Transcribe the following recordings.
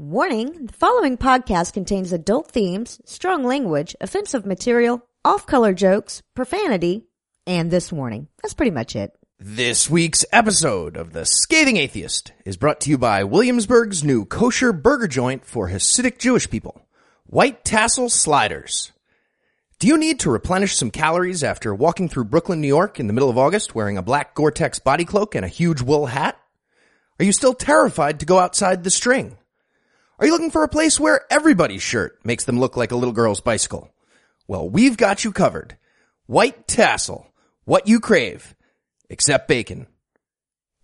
Warning the following podcast contains adult themes, strong language, offensive material, off color jokes, profanity, and this warning. That's pretty much it. This week's episode of The Scathing Atheist is brought to you by Williamsburg's new kosher burger joint for Hasidic Jewish people, White Tassel Sliders. Do you need to replenish some calories after walking through Brooklyn, New York in the middle of August wearing a black Gore-Tex body cloak and a huge wool hat? Are you still terrified to go outside the string? Are you looking for a place where everybody's shirt makes them look like a little girl's bicycle? Well, we've got you covered. White Tassel, what you crave, except bacon.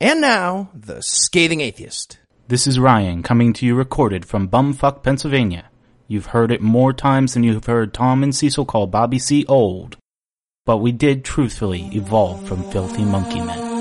And now, the Scathing Atheist. This is Ryan coming to you recorded from Bumfuck, Pennsylvania. You've heard it more times than you've heard Tom and Cecil call Bobby C. old. But we did truthfully evolve from filthy monkey men.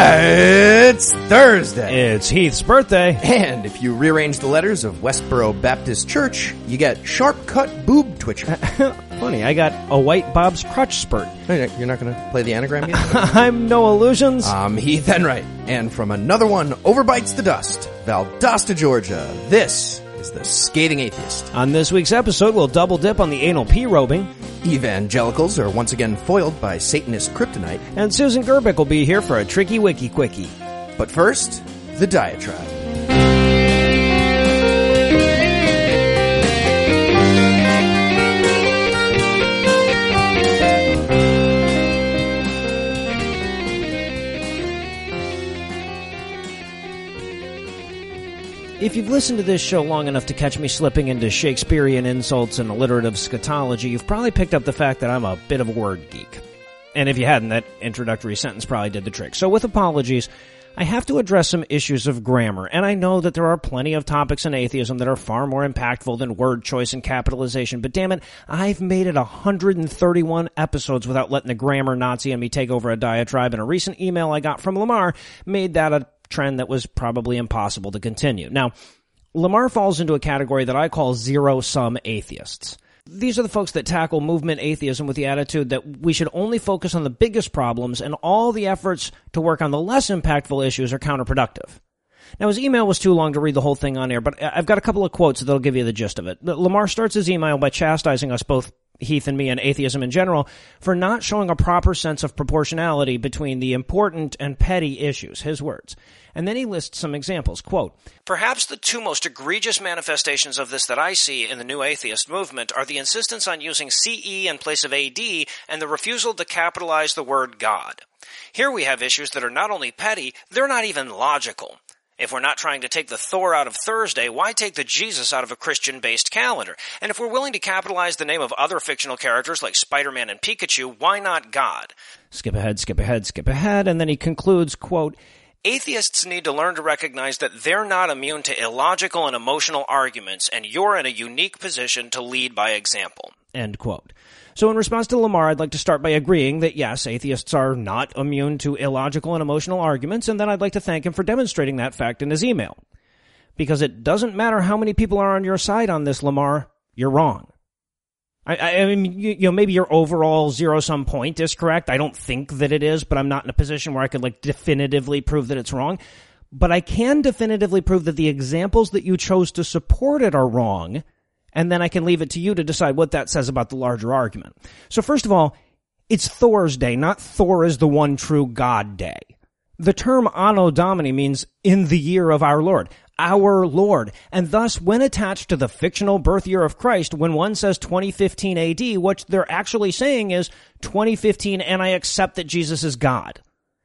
It's Thursday. It's Heath's birthday. And if you rearrange the letters of Westboro Baptist Church, you get sharp cut boob twitcher. Funny, I got a white Bob's crutch spurt. You're not going to play the anagram yet? I'm Noah Lugeons. I'm Heath Enright. And from another one, Overbites the Dust, Valdosta, Georgia, this is the Scathing Atheist. on this week's episode, we'll double dip on the anal p-robing, Evangelicals are once again foiled by Satanist kryptonite. and Susan Gerbic will be here for a tricky wiki quickie. But first, the diatribe. If you've listened to this show long enough to catch me slipping into Shakespearean insults and alliterative scatology, you've probably picked up the fact that I'm a bit of a word geek. And if you hadn't, that introductory sentence probably did the trick. So with apologies, I have to address some issues of grammar, and I know that there are plenty of topics in atheism that are far more impactful than word choice and capitalization, but damn it, I've made it 131 episodes without letting the grammar Nazi in me take over a diatribe, and a recent email I got from Lamar made that a trend that was probably impossible to continue. Now, Lamar falls into a category that I call zero sum atheists. These are the folks that tackle movement atheism with the attitude that we should only focus on the biggest problems and all the efforts to work on the less impactful issues are counterproductive. Now his email was too long to read the whole thing on air, but I've got a couple of quotes that'll give you the gist of it. Lamar starts his email by chastising us both Heath and me and atheism in general for not showing a proper sense of proportionality between the important and petty issues, his words. And then he lists some examples. Quote, Perhaps the two most egregious manifestations of this that I see in the new atheist movement are the insistence on using CE in place of AD and the refusal to capitalize the word God. Here we have issues that are not only petty, they're not even logical. If we're not trying to take the Thor out of Thursday, why take the Jesus out of a Christian based calendar? And if we're willing to capitalize the name of other fictional characters like Spider Man and Pikachu, why not God? Skip ahead, skip ahead, skip ahead, and then he concludes, quote, Atheists need to learn to recognize that they're not immune to illogical and emotional arguments, and you're in a unique position to lead by example. End quote. So in response to Lamar, I'd like to start by agreeing that yes, atheists are not immune to illogical and emotional arguments, and then I'd like to thank him for demonstrating that fact in his email. Because it doesn't matter how many people are on your side on this, Lamar, you're wrong. I, I mean, you, know, maybe your overall zero sum point is correct. I don't think that it is, but I'm not in a position where I could like definitively prove that it's wrong. But I can definitively prove that the examples that you chose to support it are wrong, and then I can leave it to you to decide what that says about the larger argument. So first of all, it's Thor's day, not Thor is the one true God day. The term Anno Domini means in the year of our Lord, our Lord. And thus, when attached to the fictional birth year of Christ, when one says 2015 AD, what they're actually saying is 2015 and I accept that Jesus is God.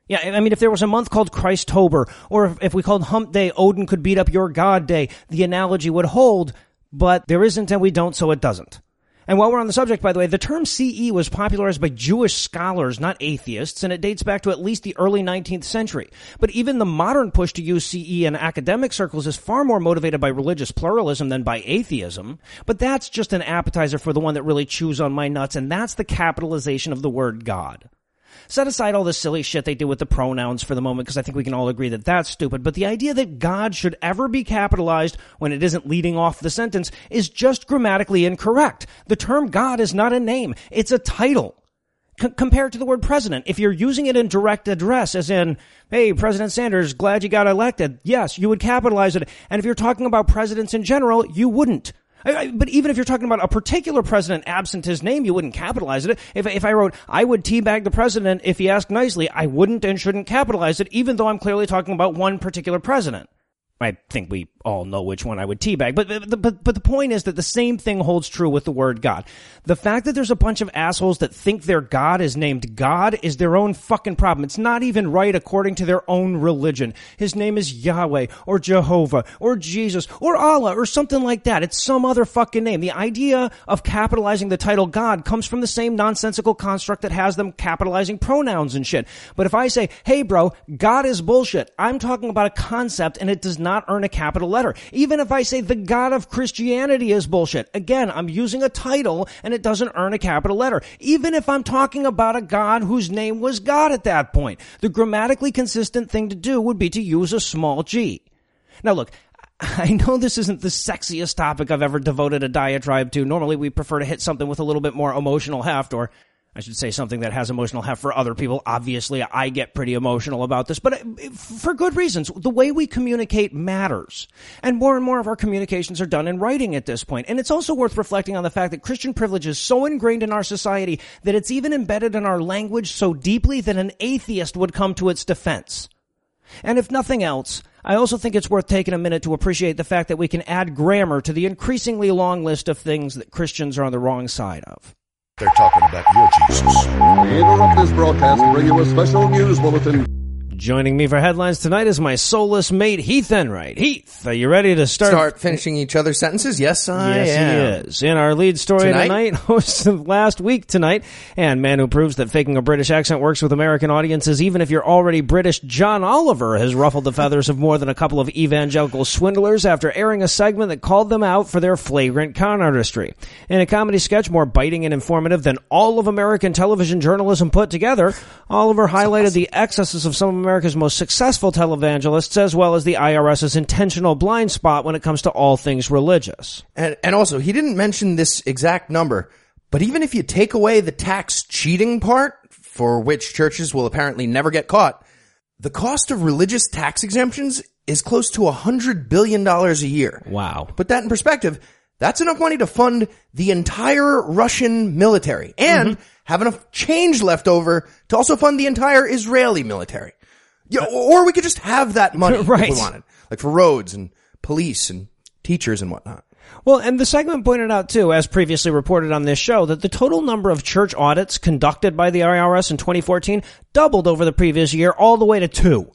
Yeah, I mean, if there was a month called Christober, or if, if we called Hump Day, Odin could beat up your God Day, the analogy would hold, but there isn't and we don't, so it doesn't. And while we're on the subject, by the way, the term CE was popularized by Jewish scholars, not atheists, and it dates back to at least the early 19th century. But even the modern push to use CE in academic circles is far more motivated by religious pluralism than by atheism. But that's just an appetizer for the one that really chews on my nuts, and that's the capitalization of the word God. Set aside all the silly shit they do with the pronouns for the moment because I think we can all agree that that's stupid. But the idea that God should ever be capitalized when it isn't leading off the sentence is just grammatically incorrect. The term God is not a name. It's a title. C- compared to the word president, if you're using it in direct address, as in, hey, President Sanders, glad you got elected, yes, you would capitalize it. And if you're talking about presidents in general, you wouldn't. I, I, but even if you're talking about a particular president absent his name, you wouldn't capitalize it. If, if I wrote, I would teabag the president if he asked nicely, I wouldn't and shouldn't capitalize it, even though I'm clearly talking about one particular president. I think we all know which one I would teabag. But, but, but, but the point is that the same thing holds true with the word God. The fact that there's a bunch of assholes that think their God is named God is their own fucking problem. It's not even right according to their own religion. His name is Yahweh or Jehovah or Jesus or Allah or something like that. It's some other fucking name. The idea of capitalizing the title God comes from the same nonsensical construct that has them capitalizing pronouns and shit. But if I say, hey bro, God is bullshit, I'm talking about a concept and it does not earn a capital letter. Even if I say the God of Christianity is bullshit, again, I'm using a title and it doesn't earn a capital letter. Even if I'm talking about a God whose name was God at that point, the grammatically consistent thing to do would be to use a small g. Now look, I know this isn't the sexiest topic I've ever devoted a diatribe to. Normally we prefer to hit something with a little bit more emotional heft or I should say something that has emotional heft for other people. Obviously, I get pretty emotional about this, but for good reasons. The way we communicate matters. And more and more of our communications are done in writing at this point. And it's also worth reflecting on the fact that Christian privilege is so ingrained in our society that it's even embedded in our language so deeply that an atheist would come to its defense. And if nothing else, I also think it's worth taking a minute to appreciate the fact that we can add grammar to the increasingly long list of things that Christians are on the wrong side of. They're talking about your Jesus. We interrupt this broadcast to bring you a special news bulletin. Joining me for headlines tonight is my soulless mate Heath Enright. Heath, are you ready to start? Start finishing each other's sentences? Yes, I Yes, am. he is. In our lead story Tonight? tonight, host of last week tonight, and man who proves that faking a British accent works with American audiences, even if you're already British, John Oliver has ruffled the feathers of more than a couple of evangelical swindlers after airing a segment that called them out for their flagrant con artistry. In a comedy sketch more biting and informative than all of American television journalism put together, Oliver highlighted the excesses of some America's most successful televangelists as well as the IRS's intentional blind spot when it comes to all things religious. And, and also, he didn't mention this exact number, but even if you take away the tax cheating part, for which churches will apparently never get caught, the cost of religious tax exemptions is close to a hundred billion dollars a year. Wow. Put that in perspective, that's enough money to fund the entire Russian military and mm-hmm. have enough change left over to also fund the entire Israeli military. Yeah, or we could just have that money Right. if we wanted, like for roads and police and teachers and whatnot. Well, and the segment pointed out too, as previously reported on this show, that the total number of church audits conducted by the IRS in 2014 doubled over the previous year, all the way to two.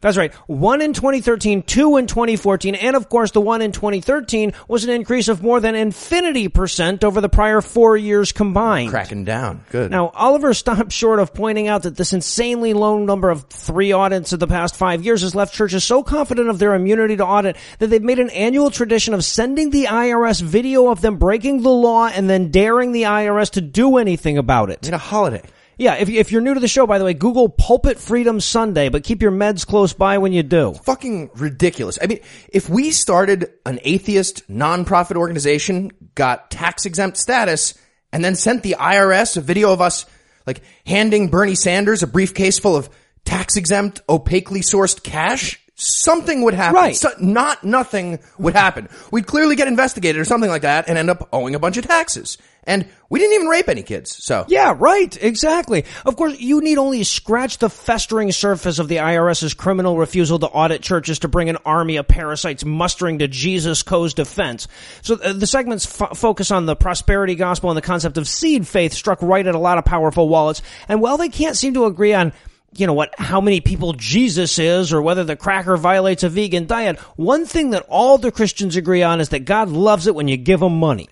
That's right. One in 2013, two in 2014, and of course the one in 2013 was an increase of more than infinity percent over the prior four years combined. Cracking down. Good. Now, Oliver stopped short of pointing out that this insanely low number of three audits of the past five years has left churches so confident of their immunity to audit that they've made an annual tradition of sending the IRS video of them breaking the law and then daring the IRS to do anything about it. Made a holiday. Yeah, if, if you're new to the show, by the way, Google Pulpit Freedom Sunday, but keep your meds close by when you do. Fucking ridiculous. I mean, if we started an atheist nonprofit organization, got tax exempt status, and then sent the IRS a video of us like handing Bernie Sanders a briefcase full of tax exempt, opaquely sourced cash, something would happen. Right. So, not nothing would happen. We'd clearly get investigated or something like that and end up owing a bunch of taxes. And we didn't even rape any kids. So Yeah, right. Exactly. Of course, you need only scratch the festering surface of the IRS's criminal refusal to audit churches to bring an army of parasites mustering to Jesus Co's defense. So uh, the segments fo- focus on the prosperity gospel and the concept of seed faith struck right at a lot of powerful wallets. And while they can't seem to agree on you know what, how many people Jesus is or whether the cracker violates a vegan diet, one thing that all the Christians agree on is that God loves it when you give him money.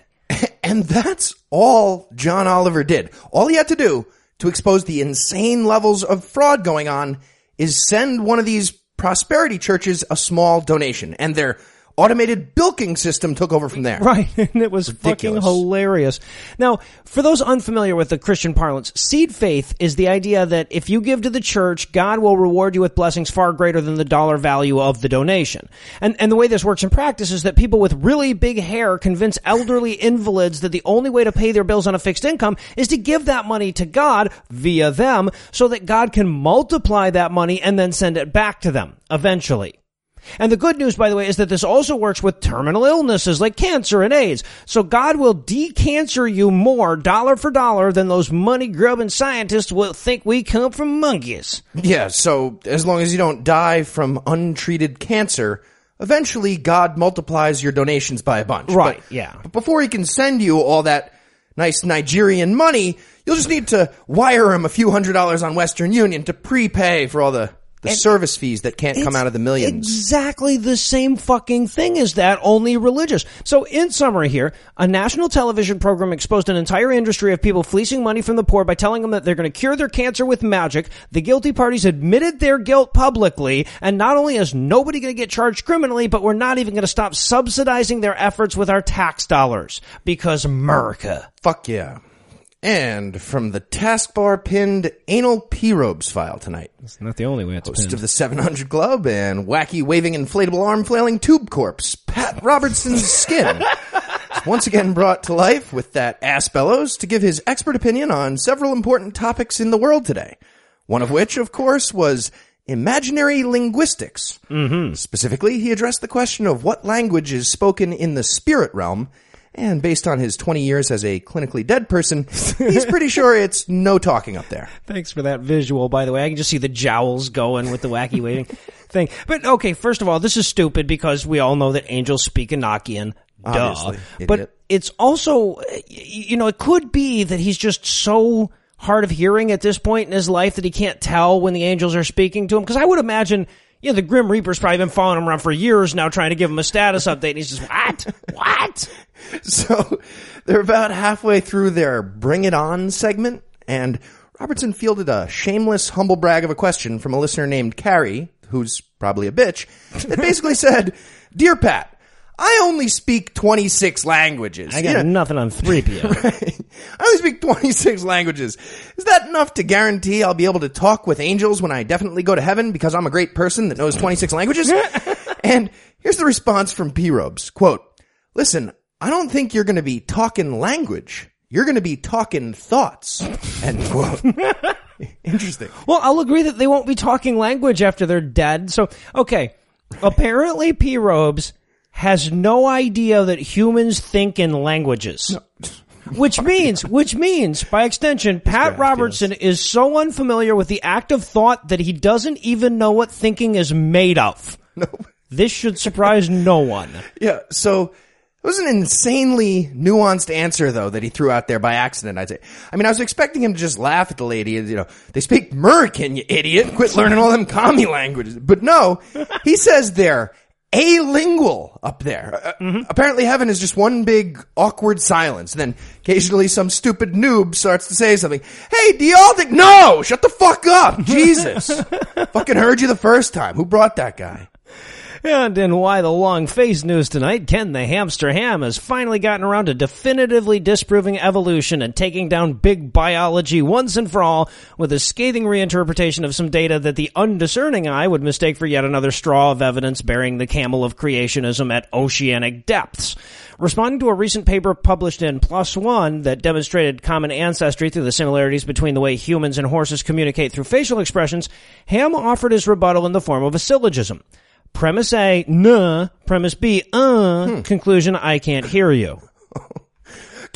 And that's all John Oliver did. All he had to do to expose the insane levels of fraud going on is send one of these prosperity churches a small donation. And they're automated bilking system took over from there. Right, and it was fucking hilarious. Now, for those unfamiliar with the Christian parlance, seed faith is the idea that if you give to the church, God will reward you with blessings far greater than the dollar value of the donation. And and the way this works in practice is that people with really big hair convince elderly invalids that the only way to pay their bills on a fixed income is to give that money to God via them so that God can multiply that money and then send it back to them eventually. And the good news, by the way, is that this also works with terminal illnesses like cancer and AIDS. So God will decancer you more dollar for dollar than those money grubbing scientists will think we come from monkeys. Yeah, so as long as you don't die from untreated cancer, eventually God multiplies your donations by a bunch. Right, But- yeah. But before he can send you all that nice Nigerian money, you'll just need to wire him a few hundred dollars on Western Union to prepay for all the, the service fees that can't come out of the millions. Exactly the same fucking thing as that, only religious. So in summary here, a national television program exposed an entire industry of people fleecing money from the poor by telling them that they're going to cure their cancer with magic. The guilty parties admitted their guilt publicly, and not only is nobody going to get charged criminally, but we're not even going to stop subsidizing their efforts with our tax dollars. Because America. Fuck yeah. And from the taskbar pinned anal P-robes file tonight. It's not the only way it's Host of the 700 Club and wacky waving inflatable arm flailing tube corpse, Pat Robertson's skin. Once again brought to life with that ass bellows to give his expert opinion on several important topics in the world today. One of which, of course, was imaginary linguistics. Mm-hmm. Specifically, he addressed the question of what language is spoken in the spirit realm, and based on his 20 years as a clinically dead person, he's pretty sure it's no talking up there. Thanks for that visual, by the way. I can just see the jowls going with the wacky waving thing. But okay, first of all, this is stupid because we all know that angels speak Enochian. Duh. But it's also, you know, it could be that he's just so hard of hearing at this point in his life that he can't tell when the angels are speaking to him. Because I would imagine, you know, the Grim Reaper's probably been following him around for years now, trying to give him a status update. And he's just, what? What? So they're about halfway through their Bring It On segment, and Robertson fielded a shameless humble brag of a question from a listener named Carrie, who's probably a bitch, that basically said, Dear Pat, I only speak 26 languages. I got nothing on 3PO. I only speak 26 languages. Is that enough to guarantee I'll be able to talk with angels when I definitely go to heaven because I'm a great person that knows 26 languages? and here's the response from P-Robes. Quote, listen, I don't think you're going to be talking language. You're going to be talking thoughts. End quote. Interesting. Well, I'll agree that they won't be talking language after they're dead. So, okay. Apparently, P. Robes has no idea that humans think in languages. Which oh, means, which means, by extension, Pat Robertson is so unfamiliar with the act of thought that he doesn't even know what thinking is made of. This should surprise no one. Yeah. So it was an insanely nuanced answer though that he threw out there by accident. I'd say. I mean, I was expecting him to just laugh at the lady. You know, they speak American, you idiot. Quit learning all them commie languages. But no, he says they're alingual up there. Uh, Apparently heaven is just one big awkward silence. Then occasionally some stupid noob starts to say something. Hey, think? No! Shut the fuck up! Jesus! Fucking heard you the first time. Who brought that guy? And in Why the Long Face news tonight, Ken the Hamster Ham has finally gotten around to definitively disproving evolution and taking down big biology once and for all with a scathing reinterpretation of some data that the undiscerning eye would mistake for yet another straw of evidence bearing the camel of creationism at oceanic depths. Responding to a recent paper published in ONE that demonstrated common ancestry through the similarities between the way humans and horses communicate through facial expressions, Ham offered his rebuttal in the form of a syllogism. Premise A, nah. Premise B, uh. Conclusion, I can't hear you.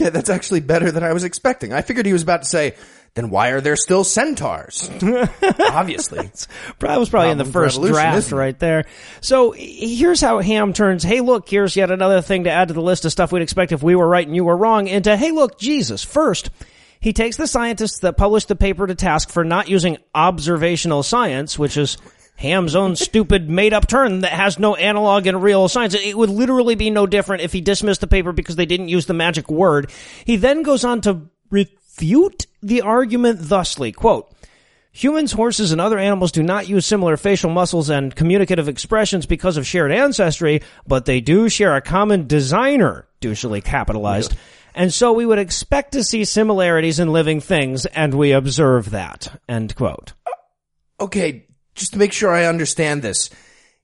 Okay, that's actually better than I was expecting. I figured he was about to say, then why are there still centaurs? Obviously. That was probably in the first draft right there. So here's how Ham turns, hey look, here's yet another thing to add to the list of stuff we'd expect if we were right and you were wrong, into, hey look, Jesus. First, he takes the scientists that published the paper to task for not using observational science, which is Ham's own stupid made up term that has no analog in real science. It would literally be no different if he dismissed the paper because they didn't use the magic word. He then goes on to refute the argument thusly, quote, Humans, horses, and other animals do not use similar facial muscles and communicative expressions because of shared ancestry, but they do share a common designer, douchily capitalized. And so we would expect to see similarities in living things, and we observe that. End quote. Uh, okay, just to make sure I understand this.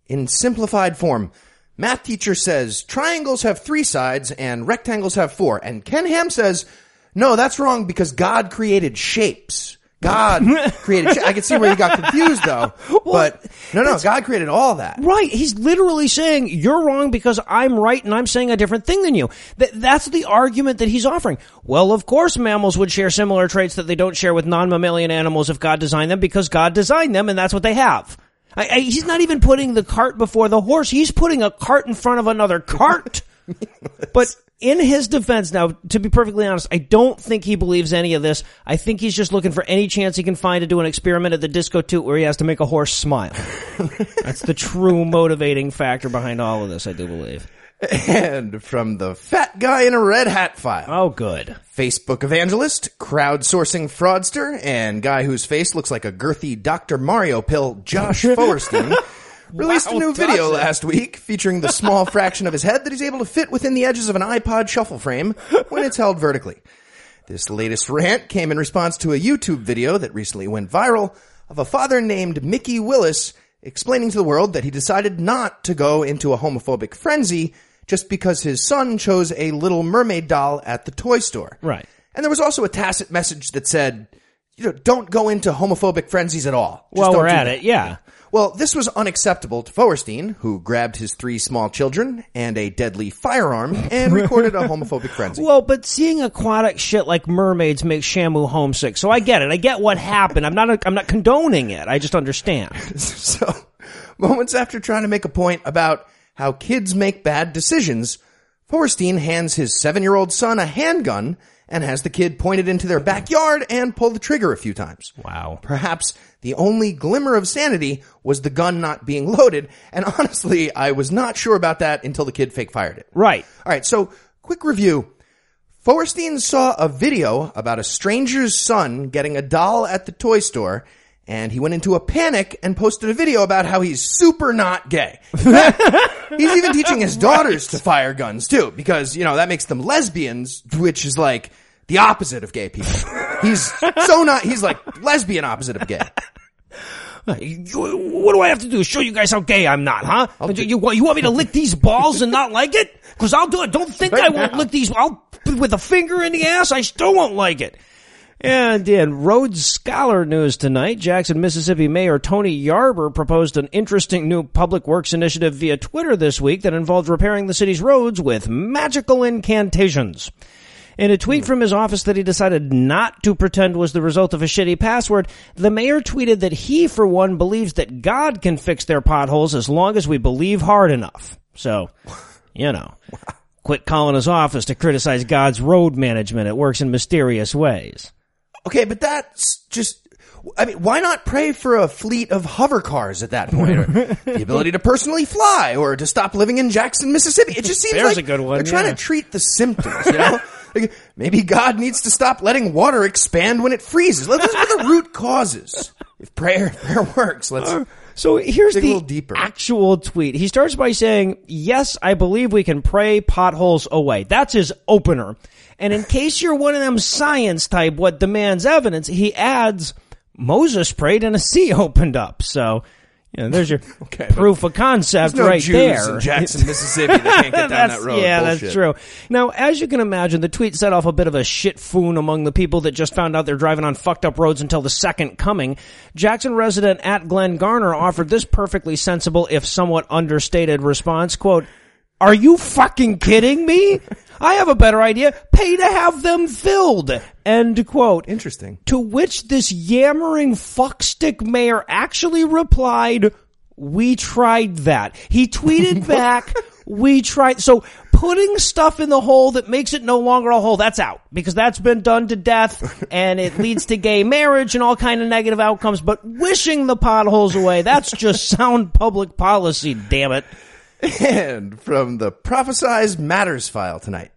In simplified form, math teacher says triangles have three sides and rectangles have four. And Ken Ham says, no, that's wrong because God created shapes. God created, I can see where you got confused though, but no, no, God created all that. Right. He's literally saying you're wrong because I'm right and I'm saying a different thing than you. That, that's the argument that he's offering. Well, of course mammals would share similar traits that they don't share with non-mammalian animals if God designed them because God designed them and that's what they have. I, I, he's not even putting the cart before the horse. He's putting a cart in front of another cart. but in his defense now, to be perfectly honest, I don't think he believes any of this. I think he's just looking for any chance he can find to do an experiment at the disco toot where he has to make a horse smile. That's the true motivating factor behind all of this, I do believe. And from the fat guy in a red hat file. Oh, good. Facebook evangelist, crowdsourcing fraudster, and guy whose face looks like a girthy Dr. Mario pill, Josh Feuerstein, released a new video it? last week featuring the small fraction of his head that he's able to fit within the edges of an iPod shuffle frame when it's held vertically. This latest rant came in response to a YouTube video that recently went viral of a father named Mickey Willis explaining to the world that he decided not to go into a homophobic frenzy just because his son chose a Little Mermaid doll at the toy store. Right. And there was also a tacit message that said, you know, don't go into homophobic frenzies at all. Just Well, don't we're at that. it, yeah. Well, this was unacceptable to Feuerstein, who grabbed his three small children and a deadly firearm and recorded a homophobic frenzy. Well, but seeing aquatic shit like mermaids makes Shamu homesick. So I get it. I get what happened. I'm not. I'm not condoning it. I just understand. So, moments after trying to make a point about how kids make bad decisions, Feuerstein hands his seven-year-old son a handgun and has the kid pointed into their backyard and pull the trigger a few times. Wow. Perhaps the only glimmer of sanity was the gun not being loaded, and honestly, I was not sure about that until the kid fake fired it. Right. All right, so quick review. Feuerstein saw a video about a stranger's son getting a doll at the toy store, and he went into a panic and posted a video about how he's super not gay. He's even teaching his daughters to fire guns too, because, you know, that makes them lesbians, which is like the opposite of gay people. He's so not, he's like lesbian opposite of gay. What do I have to do? Show you guys how gay I'm not, huh? You, you, want- you want me to lick these balls and not like it? Cause I'll do it. Don't think I won't lick these. I'll, with a finger in the ass, I still won't like it. And in Rhodes Scholar news tonight, Jackson, Mississippi Mayor Tony Yarber proposed an interesting new public works initiative via Twitter this week that involved repairing the city's roads with magical incantations. In a tweet from his office that he decided not to pretend was the result of a shitty password, the mayor tweeted that he, for one, believes that God can fix their potholes as long as we believe hard enough. So, you know, quit calling his office to criticize God's road management. It works in mysterious ways. Okay, but that's just. I mean, why not pray for a fleet of hover cars at that point, or the ability to personally fly, or to stop living in Jackson, Mississippi? It just seems There's like a good one, they're trying yeah. to treat the symptoms. You know, Like, maybe God needs to stop letting water expand when it freezes. Let's look at the root causes. If prayer, prayer works, let's. Uh, so here's the actual tweet. He starts by saying, yes, I believe we can pray potholes away. That's his opener. And in case you're one of them science type what demands evidence, he adds, Moses prayed and a sea opened up. So, you know, there's your Okay, proof of concept no right Jews there. in Jackson, Mississippi that can't get down That's- that road. Yeah, Bullshit. that's true. Now, as you can imagine, the tweet set off a bit of a shit foon among the people that just found out they're driving on fucked up roads until the second coming. Jackson resident at Glen Garner offered this perfectly sensible, if somewhat understated response, quote, are you fucking kidding me? I have a better idea. Pay to have them filled. End quote. Interesting. To which this yammering fuckstick mayor actually replied, we tried that. He tweeted back, we tried. So putting stuff in the hole that makes it no longer a hole, that's out. Because that's been done to death and it leads to gay marriage and all kind of negative outcomes. But wishing the potholes away, that's just sound public policy, damn it. And from the Prophesize Matters file tonight,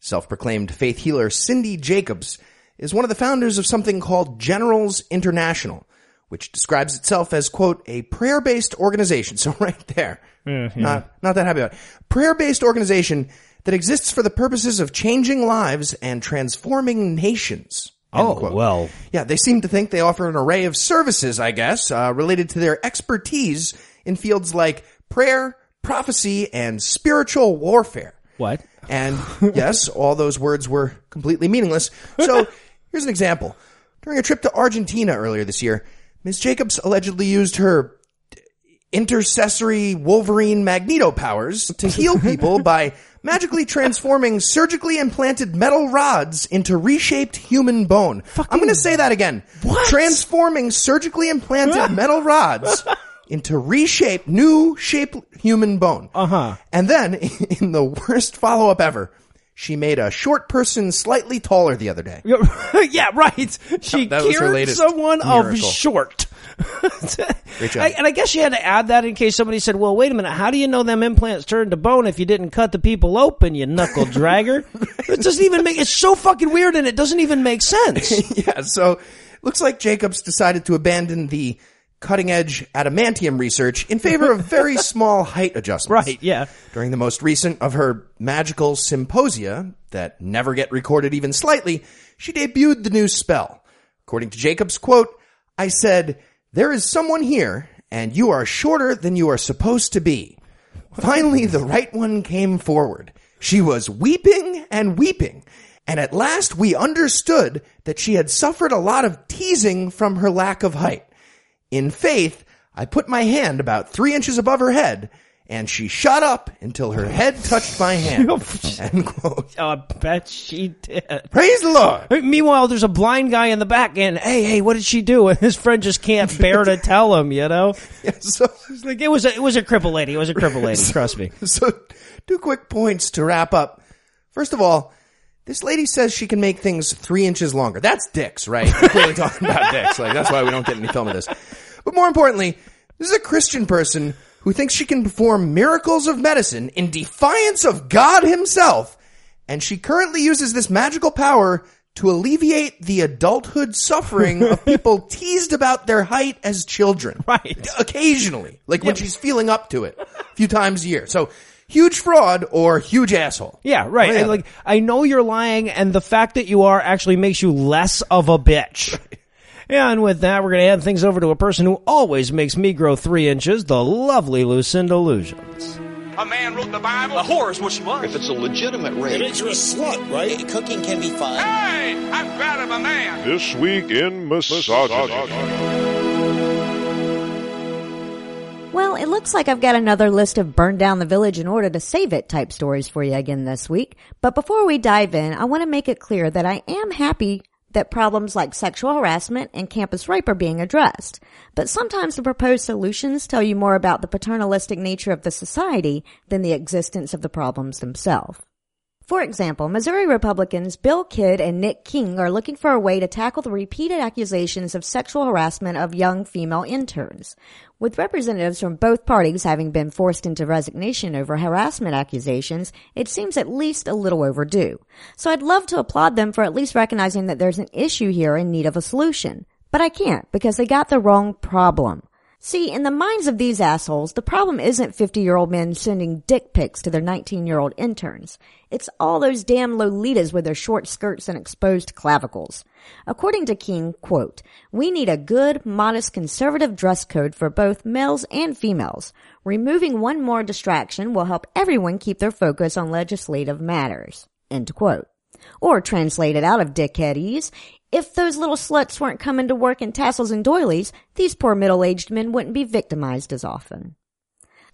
self-proclaimed faith healer Cindy Jacobs is one of the founders of something called Generals International. which describes itself as, quote, a prayer-based organization. So right there. Not, not that happy about it. Prayer-based organization that exists for the purposes of changing lives and transforming nations. Oh, quote. well. Yeah, they seem to think they offer an array of services, I guess, uh, related to their expertise in fields like prayer, prophecy, and spiritual warfare. What? And yes, all those words were completely meaningless. So here's an example. During a trip to Argentina earlier this year, Ms. Jacobs allegedly used her intercessory Wolverine Magneto powers to heal people by magically transforming surgically implanted metal rods into reshaped human bone. I'm going to say that again. What? Transforming surgically implanted metal rods into reshaped, new shaped human bone. Uh-huh. And then, in the worst follow-up ever, she made a short person slightly taller the other day. yeah, right. She That cured someone of short. I, and I guess she had to add that in case somebody said, "Well, wait a minute. How do you know them implants turned to bone if you didn't cut the people open? You knuckle dragger." it doesn't even make. It's so fucking weird, and it doesn't even make sense. yeah, so looks like Jacobs decided to abandon the cutting edge adamantium research in favor of very small height adjustments. right? Yeah. During the most recent of her magical symposia that never get recorded even slightly, she debuted the new spell. According to Jacobs, quote, I said, there is someone here and you are shorter than you are supposed to be. Finally, the right one came forward. She was weeping and weeping. And at last we understood that she had suffered a lot of teasing from her lack of height. In faith, I put my hand about three inches above her head, and she shot up until her head touched my hand. End quote. Oh, I bet she did. Praise the Lord. Meanwhile, there's a blind guy in the back, and hey, hey, what did she do? And his friend just can't bear to tell him. You know, Yeah, so, It's like it was a, it was a cripple lady. It was a cripple lady. Trust me. so two quick points to wrap up. First of all, this lady says she can make things three inches longer. That's dicks, right? We're clearly talking about dicks. Like that's why we don't get any film of this. But more importantly, this is a Christian person who thinks she can perform miracles of medicine in defiance of God himself. And she currently uses this magical power to alleviate the adulthood suffering of people teased about their height as children. Right. Occasionally. Like when she's feeling up to it a few times a year. So huge fraud or huge asshole. Yeah, right. And, like I know you're lying, and the fact that you are actually makes you less of a bitch. Yeah, and with that, we're going to hand things over to a person who always makes me grow three inches, the lovely Lucinda Lugeons. A man wrote the Bible. A whore is what she was. If it's a legitimate rape, makes you a slut, right? Cooking can be fun. Hey, I'm proud of a man. This week in misogyny. Well, it looks like I've got another list of burn down the village in order to save it type stories for you again this week. But before we dive in, I want to make it clear that I am happy that problems like sexual harassment and campus rape are being addressed. But sometimes the proposed solutions tell you more about the paternalistic nature of the society than the existence of the problems themselves. For example, Missouri Republicans Bill Kidd and Nick King are looking for a way to tackle the repeated accusations of sexual harassment of young female interns. With representatives from both parties having been forced into resignation over harassment accusations, it seems at least a little overdue. So I'd love to applaud them for at least recognizing that there's an issue here in need of a solution. But I can't because they got the wrong problem. See, in the minds of these assholes, the problem isn't 50 year old men sending dick pics to their 19 year old interns. It's all those damn Lolitas with their short skirts and exposed clavicles. According to King, quote, we need a good, modest, conservative dress code for both males and females. Removing one more distraction will help everyone keep their focus on legislative matters. End quote. Or translated out of dickheadese, if those little sluts weren't coming to work in tassels and doilies, these poor middle-aged men wouldn't be victimized as often.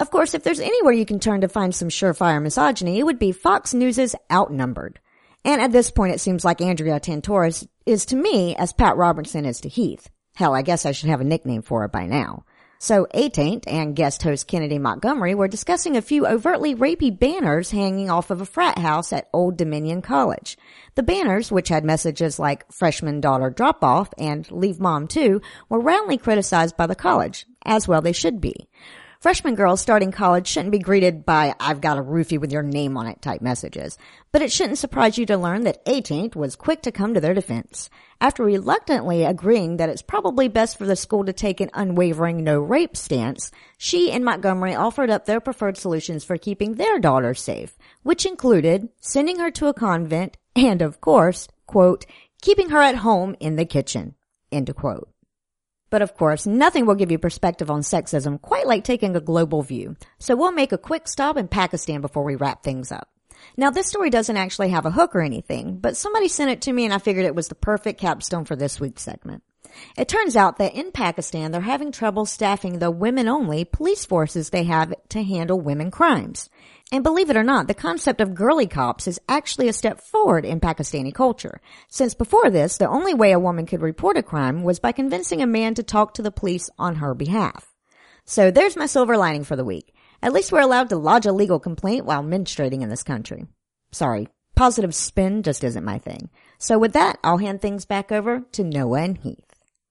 Of course, if there's anywhere you can turn to find some surefire misogyny, it would be Fox News' Outnumbered. And at this point, it seems like Andrea Tantaros is to me as Pat Robertson is to Heath. Hell, I guess I should have a nickname for her by now. So A-Taint and guest host Kennedy Montgomery were discussing a few overtly rapey banners hanging off of a frat house at Old Dominion College. The banners, which had messages like freshman daughter drop off and leave mom too, were roundly criticized by the college, as well they should be. Freshman girls starting college shouldn't be greeted by, I've got a roofie with your name on it type messages. But it shouldn't surprise you to learn that A-Taint was quick to come to their defense. After reluctantly agreeing that it's probably best for the school to take an unwavering no rape stance, she and Montgomery offered up their preferred solutions for keeping their daughter safe, which included sending her to a convent and of course, quote, keeping her at home in the kitchen, end quote. But of course, nothing will give you perspective on sexism quite like taking a global view. So we'll make a quick stop in Pakistan before we wrap things up. Now this story doesn't actually have a hook or anything, but somebody sent it to me and I figured it was the perfect capstone for this week's segment. It turns out that in Pakistan, they're having trouble staffing the women only police forces they have to handle women crimes. And believe it or not, the concept of girly cops is actually a step forward in Pakistani culture. Since before this, the only way a woman could report a crime was by convincing a man to talk to the police on her behalf. So there's my silver lining for the week. At least we're allowed to lodge a legal complaint while menstruating in this country. Sorry, positive spin just isn't my thing. So with that, I'll hand things back over to Noah and Heath.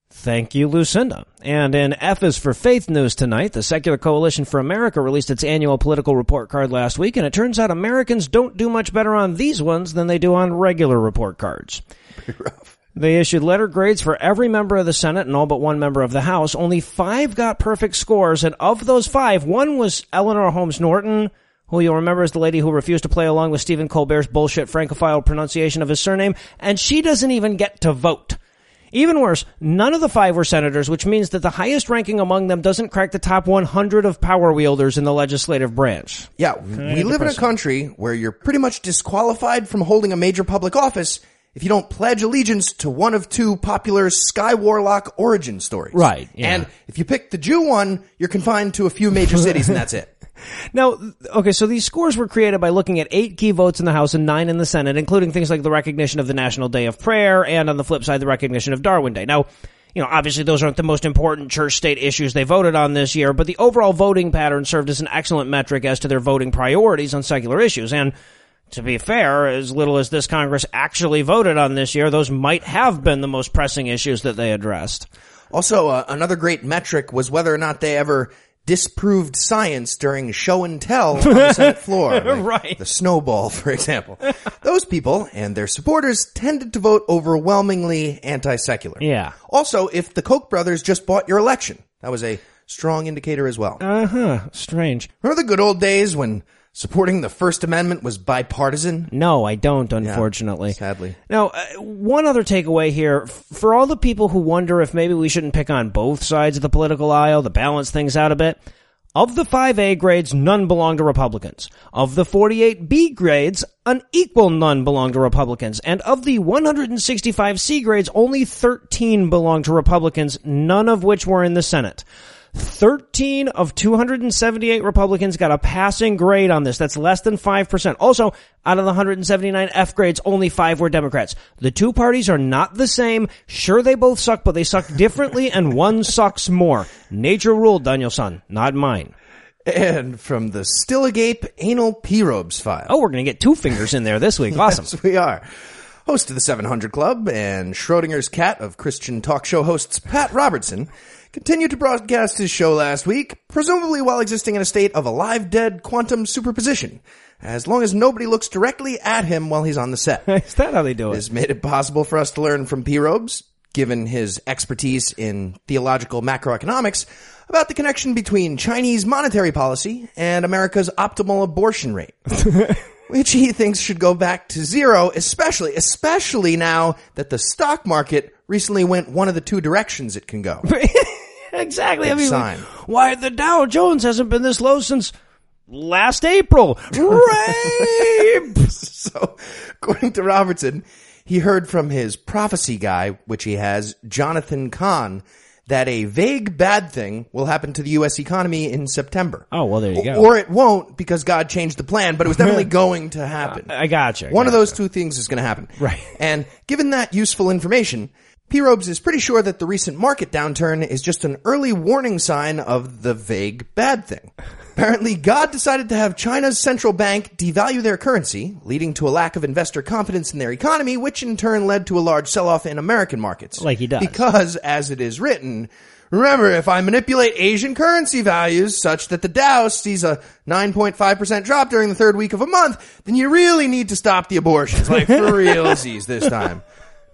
Thank you, Lucinda. And in F is for Faith news tonight, the Secular Coalition for America released its annual political report card last week, and it turns out Americans don't do much better on these ones than they do on regular report cards. They issued letter grades for every member of the Senate and all but one member of the House. Only five got perfect scores, and of those five, one was Eleanor Holmes Norton, who you'll remember is the lady who refused to play along with Stephen Colbert's bullshit francophile pronunciation of his surname, and she doesn't even get to vote. Even worse, none of the five were senators, which means that the highest ranking among them doesn't crack the top 100 of power wielders in the legislative branch. Yeah, we live in a country where you're pretty much disqualified from holding a major public office if you don't pledge allegiance to one of two popular Sky Warlock origin stories. Right, yeah. And if you pick the Jew one, you're confined to a few major cities and that's it. Now, okay, so these scores were created by looking at eight key votes in the House and nine in the Senate, including things like the recognition of the National Day of Prayer and on the flip side, the recognition of Darwin Day. Now, you know, obviously those aren't the most important church state issues they voted on this year, but the overall voting pattern served as an excellent metric as to their voting priorities on secular issues. And to be fair, as little as this Congress actually voted on this year, those might have been the most pressing issues that they addressed. Also, uh, another great metric was whether or not they ever disproved science during show and tell on the Senate floor. like Right. The snowball, for example. Those people and their supporters tended to vote overwhelmingly anti-secular. Yeah. Also, if the Koch brothers just bought your election, that was a strong indicator as well. Uh huh. Strange. Remember the good old days when supporting the First Amendment was bipartisan? No, I don't, unfortunately. sadly. Now, uh, one other takeaway here for all the people who wonder if maybe we shouldn't pick on both sides of the political aisle to balance things out a bit. Of the 5A grades, none belong to Republicans. Of the 48B grades, an equal none belong to Republicans. And of the 165C grades, only 13 belong to Republicans, none of which were in the Senate. 13 of 278 Republicans got a passing grade on this. That's less than 5%. Also, out of the 179 F grades, only 5 were Democrats. The two parties are not the same. Sure, they both suck, but they suck differently and one sucks more. Nature ruled, Daniel-san, not mine. And from the Still Agape Anal P-Robes file. Oh, we're gonna get two fingers in there this week. Awesome. Yes, we are. Host of the 700 Club and Schrodinger's cat of Christian talk show hosts Pat Robertson continued to broadcast his show last week, presumably while existing in a state of alive dead quantum superposition, as long as nobody looks directly at him while he's on the set. Is that how they do it? This made it possible for us to learn from P. Robes, given his expertise in theological macroeconomics, about the connection between Chinese monetary policy and America's optimal abortion rate. which he thinks should go back to zero, especially, especially now that the stock market recently went one of the two directions it can go. exactly. I mean, sign. why the Dow Jones hasn't been this low since last April? Rape! so, according to Robertson, he heard from his prophecy guy, which he has, Jonathan Cahn, that a vague bad thing will happen to the U.S. economy in September. Oh, well, there you go. Or it won't because God changed the plan, but it was definitely going to happen. I gotcha. One of those two things is going to happen. Right. And given that useful information, P. Robes is pretty sure that the recent market downturn is just an early warning sign of the vague bad thing. Apparently, God decided to have China's central bank devalue their currency, leading to a lack of investor confidence in their economy, which in turn led to a large sell-off in American markets. Like he does. Because, as it is written, remember, if I manipulate Asian currency values such that the Dow sees a 9.5% drop during the third week of a month, then you really need to stop the abortions. Like, for realsies this time.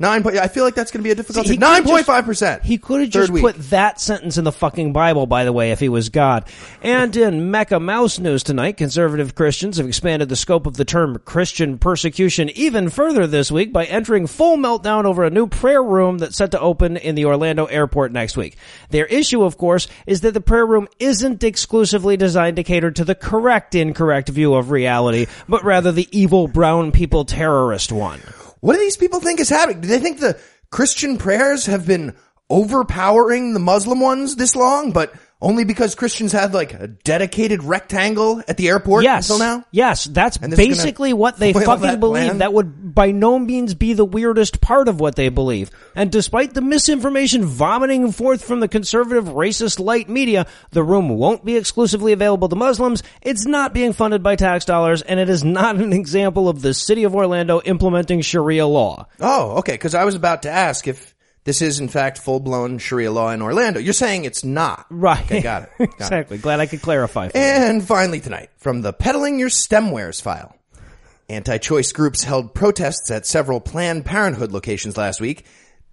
Nine point, I feel like that's going to be a difficult See, thing. he could've Nine point five percent. He could have just week. put that sentence in the fucking Bible, by the way, if he was God. And in Mecca Mouse news tonight, conservative Christians have expanded the scope of the term Christian persecution even further this week by entering full meltdown over a new prayer room that's set to open in the Orlando airport next week. Their issue, of course, is that the prayer room isn't exclusively designed to cater to the correct incorrect view of reality, but rather the evil brown people terrorist one. What do these people think is happening? Do they think the Christian prayers have been overpowering the Muslim ones this long, but only because Christians had like a dedicated rectangle at the airport Yes. until now? Yes, that's And this is gonna basically what they fucking that believe. That would by no means be the weirdest part of what they believe. And despite the misinformation vomiting forth from the conservative racist light media, the room won't be exclusively available to Muslims. It's not being funded by tax dollars and it is not an example of the city of Orlando implementing Sharia law. Oh, okay. Because I was about to ask if this is in fact full blown Sharia law in Orlando. You're saying it's not, Right. Okay, got it. Got it. exactly. Glad I could clarify. For you. And finally tonight, from the Peddling Your STEMwares file. Anti-choice groups held protests at several Planned Parenthood locations last week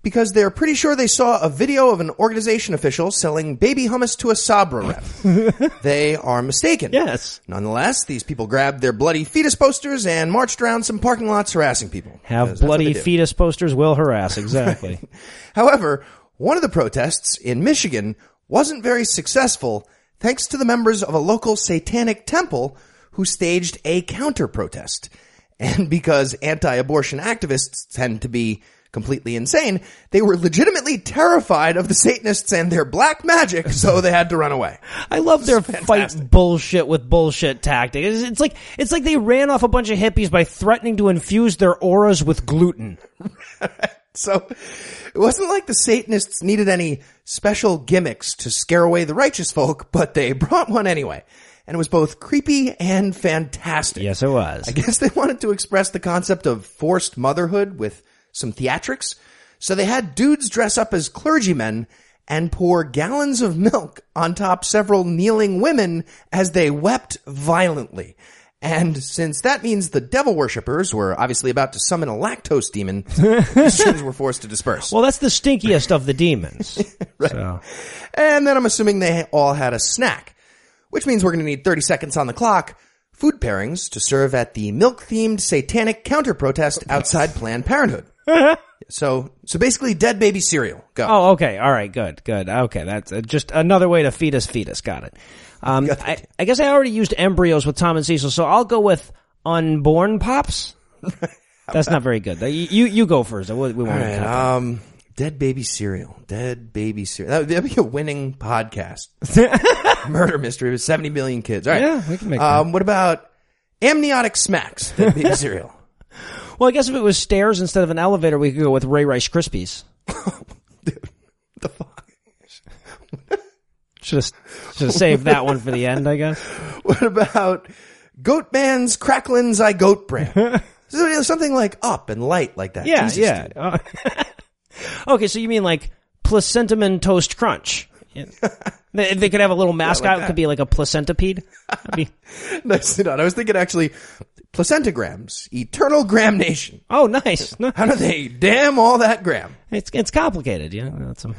because they're pretty sure they saw a video of an organization official selling baby hummus to a Sabra rep. they are mistaken. Yes. Nonetheless, these people grabbed their bloody fetus posters and marched around some parking lots harassing people. Have Because that's what bloody fetus posters will harass. Exactly. However, one of the protests in Michigan wasn't very successful thanks to the members of a local satanic temple who staged a counter protest. And because anti-abortion activists tend to be completely insane, they were legitimately terrified of the Satanists and their black magic, so they had to run away. I love their fight bullshit with bullshit tactic. It's, it's like it's like they ran off a bunch of hippies by threatening to infuse their auras with gluten. So it wasn't like the Satanists needed any special gimmicks to scare away the righteous folk, but they brought one anyway. And it was both creepy and fantastic. Yes, it was. I guess they wanted to express the concept of forced motherhood with some theatrics. So they had dudes dress up as clergymen and pour gallons of milk on top several kneeling women as they wept violently. And since that means the devil worshippers were obviously about to summon a lactose demon, Christians were forced to disperse. Well, that's the stinkiest of the demons. So, And then I'm assuming they all had a snack, which means we're going to need 30 seconds on the clock. Food pairings to serve at the milk-themed satanic counter protest outside Planned Parenthood. So, so basically dead baby cereal. Go. oh, okay, all right, good, good. Okay, that's uh, just another way to feed us fetus. Got it. Um, I, I guess I already used embryos with Tom and Cecil, so I'll go with unborn pops. That's not very good. You you, you go first. We, we right, um, dead baby cereal. Dead baby cereal. That would, that'd be a winning podcast. Murder mystery with 70 million kids. All right. Yeah, we can make Um, what about amniotic smacks? Dead baby cereal. Well, I guess if it was stairs instead of an elevator, we could go with Ray Rice Krispies. Dude, the fuck? Should have should have saved that one for the end, I guess. What about Goat Man's Cracklins I Goat brand? Something like up and light like that. Yeah, Jesus, yeah. Okay, so you mean like placentamin toast crunch? Yeah. they, they could have a little mascot. it could be like a placentipede. Be, Nicely done. I was thinking actually placentagrams, eternal gram nation. oh, nice. How do they damn all that gram? it's it's complicated. You know, That's some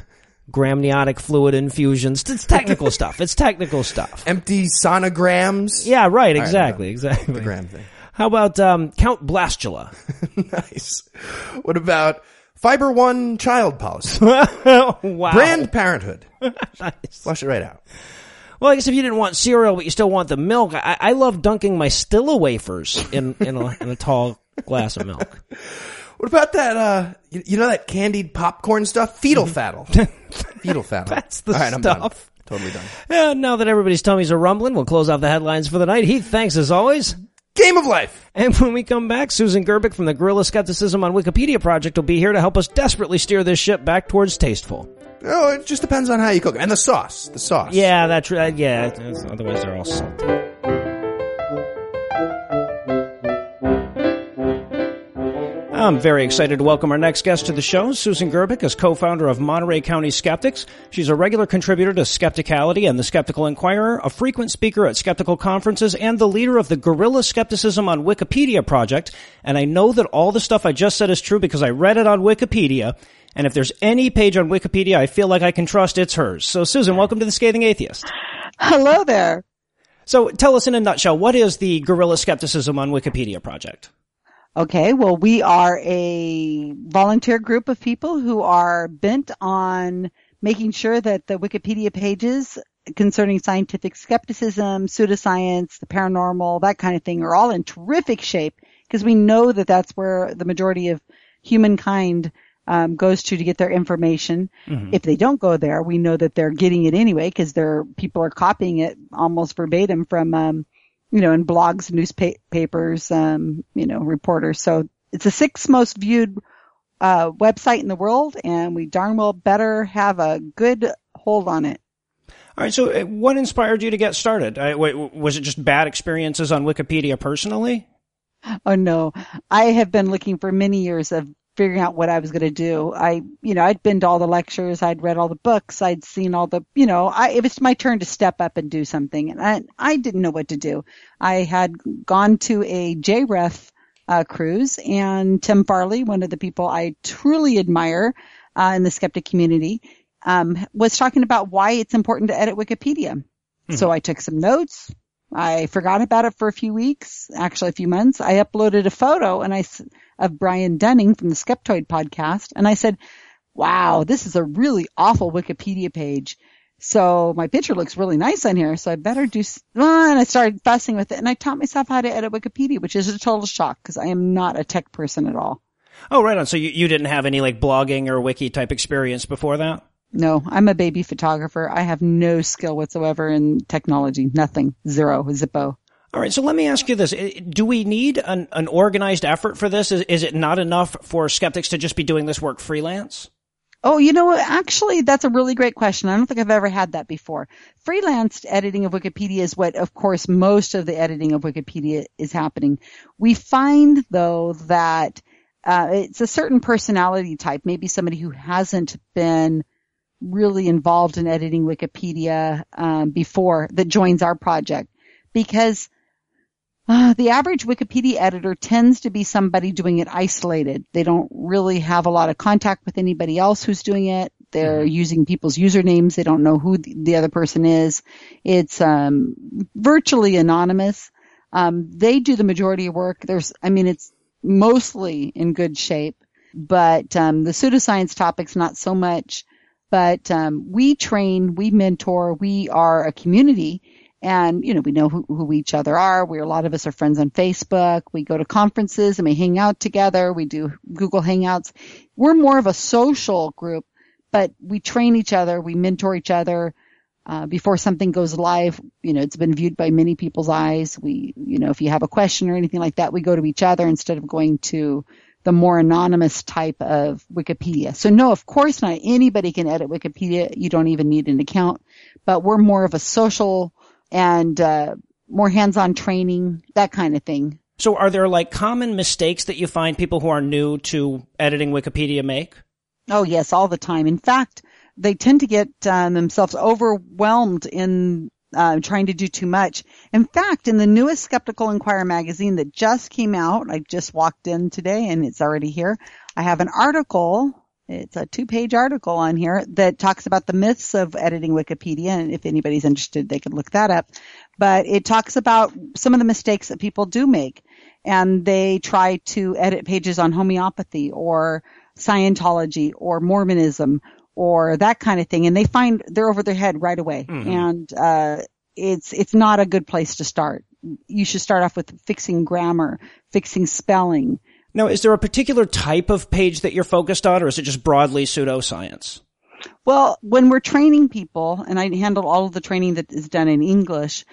gramniotic fluid infusions. It's technical stuff. It's technical stuff. Empty sonograms. Yeah, right. right, Exactly. Exactly. The gram thing. How about um, Count Blastula? nice. What about Fiber One child policy? wow. Brand Parenthood. Nice. Flush it right out. Well, I guess if you didn't want cereal, but you still want the milk, I, I love dunking my Stilla wafers in in a, in a tall glass of milk. What about that, uh, you, you know that candied popcorn stuff? Fetal fattle. Fetal fattle. Mm-hmm. That's the All right, I'm done. stuff. Totally done. And now that everybody's tummies are rumbling, we'll close off the headlines for the night. Heath, thanks as always. Game of Life. And when we come back, Susan Gerbic from the Guerrilla Skepticism on Wikipedia project will be here to help us desperately steer this ship back towards tasteful. Oh, it just depends on how you cook it. And the sauce. The sauce. Yeah, that's right. Yeah, otherwise they're all salty. I'm very excited to welcome our next guest to the show. Susan Gerbic is co-founder of Monterey County Skeptics. She's a regular contributor to Skepticality and the Skeptical Inquirer, a frequent speaker at skeptical conferences, and the leader of the Guerrilla Skepticism on Wikipedia project. And I know that all the stuff I just said is true because I read it on Wikipedia. And if there's any page on Wikipedia I feel like I can trust, it's hers. So Susan, welcome to the Scathing Atheist. Hello there. So tell us in a nutshell, what is the Guerrilla Skepticism on Wikipedia project? Okay, well, we are a volunteer group of people who are bent on making sure that the Wikipedia pages concerning scientific skepticism, pseudoscience, the paranormal, that kind of thing are all in terrific shape because we know that that's where the majority of humankind um, goes to to get their information. Mm-hmm. If they don't go there, we know that they're getting it anyway because their people are copying it almost verbatim from um, you know, in blogs, newspapers, um, you know, reporters. So it's the sixth most viewed uh, website in the world, and we darn well better have a good hold on it. All right. So, uh, what inspired you to get started? I, was it just bad experiences on Wikipedia personally? Oh no, I have been looking for many years of figuring out what I was going to do. I, you know, I'd been to all the lectures, I'd read all the books, I'd seen all the, you know, I, it was my turn to step up and do something, and I, I didn't know what to do. I had gone to a JREF uh, cruise, and Tim Farley, one of the people I truly admire uh, in the skeptic community, um, was talking about why it's important to edit Wikipedia. Mm-hmm. So I took some notes. I forgot about it for a few weeks, actually a few months. I uploaded a photo and I of Brian Dunning from the Skeptoid podcast. And I said, wow, this is a really awful Wikipedia page. So my picture looks really nice on here. So I better do, well, and I started fussing with it and I taught myself how to edit Wikipedia, which is a total shock because I am not a tech person at all. Oh, right on. So you, you didn't have any like blogging or wiki type experience before that? No, I'm a baby photographer. I have no skill whatsoever in technology. Nothing. Zero. Zippo. All right, so let me ask you this. Do we need an, an organized effort for this? Is, is it not enough for skeptics to just be doing this work freelance? Oh, you know, actually, that's a really great question. I don't think I've ever had that before. Freelance editing of Wikipedia is what, of course, most of the editing of Wikipedia is happening. We find, though, that uh, it's a certain personality type, maybe somebody who hasn't been really involved in editing Wikipedia um, before that joins our project because uh, the average Wikipedia editor tends to be somebody doing it isolated. They don't really have a lot of contact with anybody else who's doing it. They're mm-hmm. using people's usernames. They don't know who the other person is. It's um, virtually anonymous. Um, they do the majority of work. There's, I mean, it's mostly in good shape, but um, the pseudoscience topics not so much. But um, we train, we mentor, we are a community and, you know, we know who, who each other are. We, a lot of us are friends on Facebook. We go to conferences and we hang out together. We do Google Hangouts. We're more of a social group, but we train each other. We mentor each other. Uh, before something goes live, you know, it's been viewed by many people's eyes. We, you know, if you have a question or anything like that, we go to each other instead of going to the more anonymous type of Wikipedia. So no, of course not anybody can edit Wikipedia. You don't even need an account, but we're more of a social and uh, more hands-on training, that kind of thing. So, are there like common mistakes that you find people who are new to editing Wikipedia make? Oh yes, all the time. In fact, they tend to get uh, themselves overwhelmed in uh, trying to do too much. In fact, in the newest Skeptical Inquirer magazine that just came out, I just walked in today and it's already here. I have an article it's a two page article on here that talks about the myths of editing Wikipedia. And if anybody's interested, they can look that up. But it talks about some of the mistakes that people do make. And they try to edit pages on homeopathy or Scientology or Mormonism or that kind of thing. And they find they're over their head right away. Mm-hmm. And, uh, it's, it's not a good place to start. You should start off with fixing grammar, fixing spelling, now, is there a particular type of page that you're focused on, or is it just broadly pseudoscience? Well, when we're training people, and I handle all of the training that is done in English,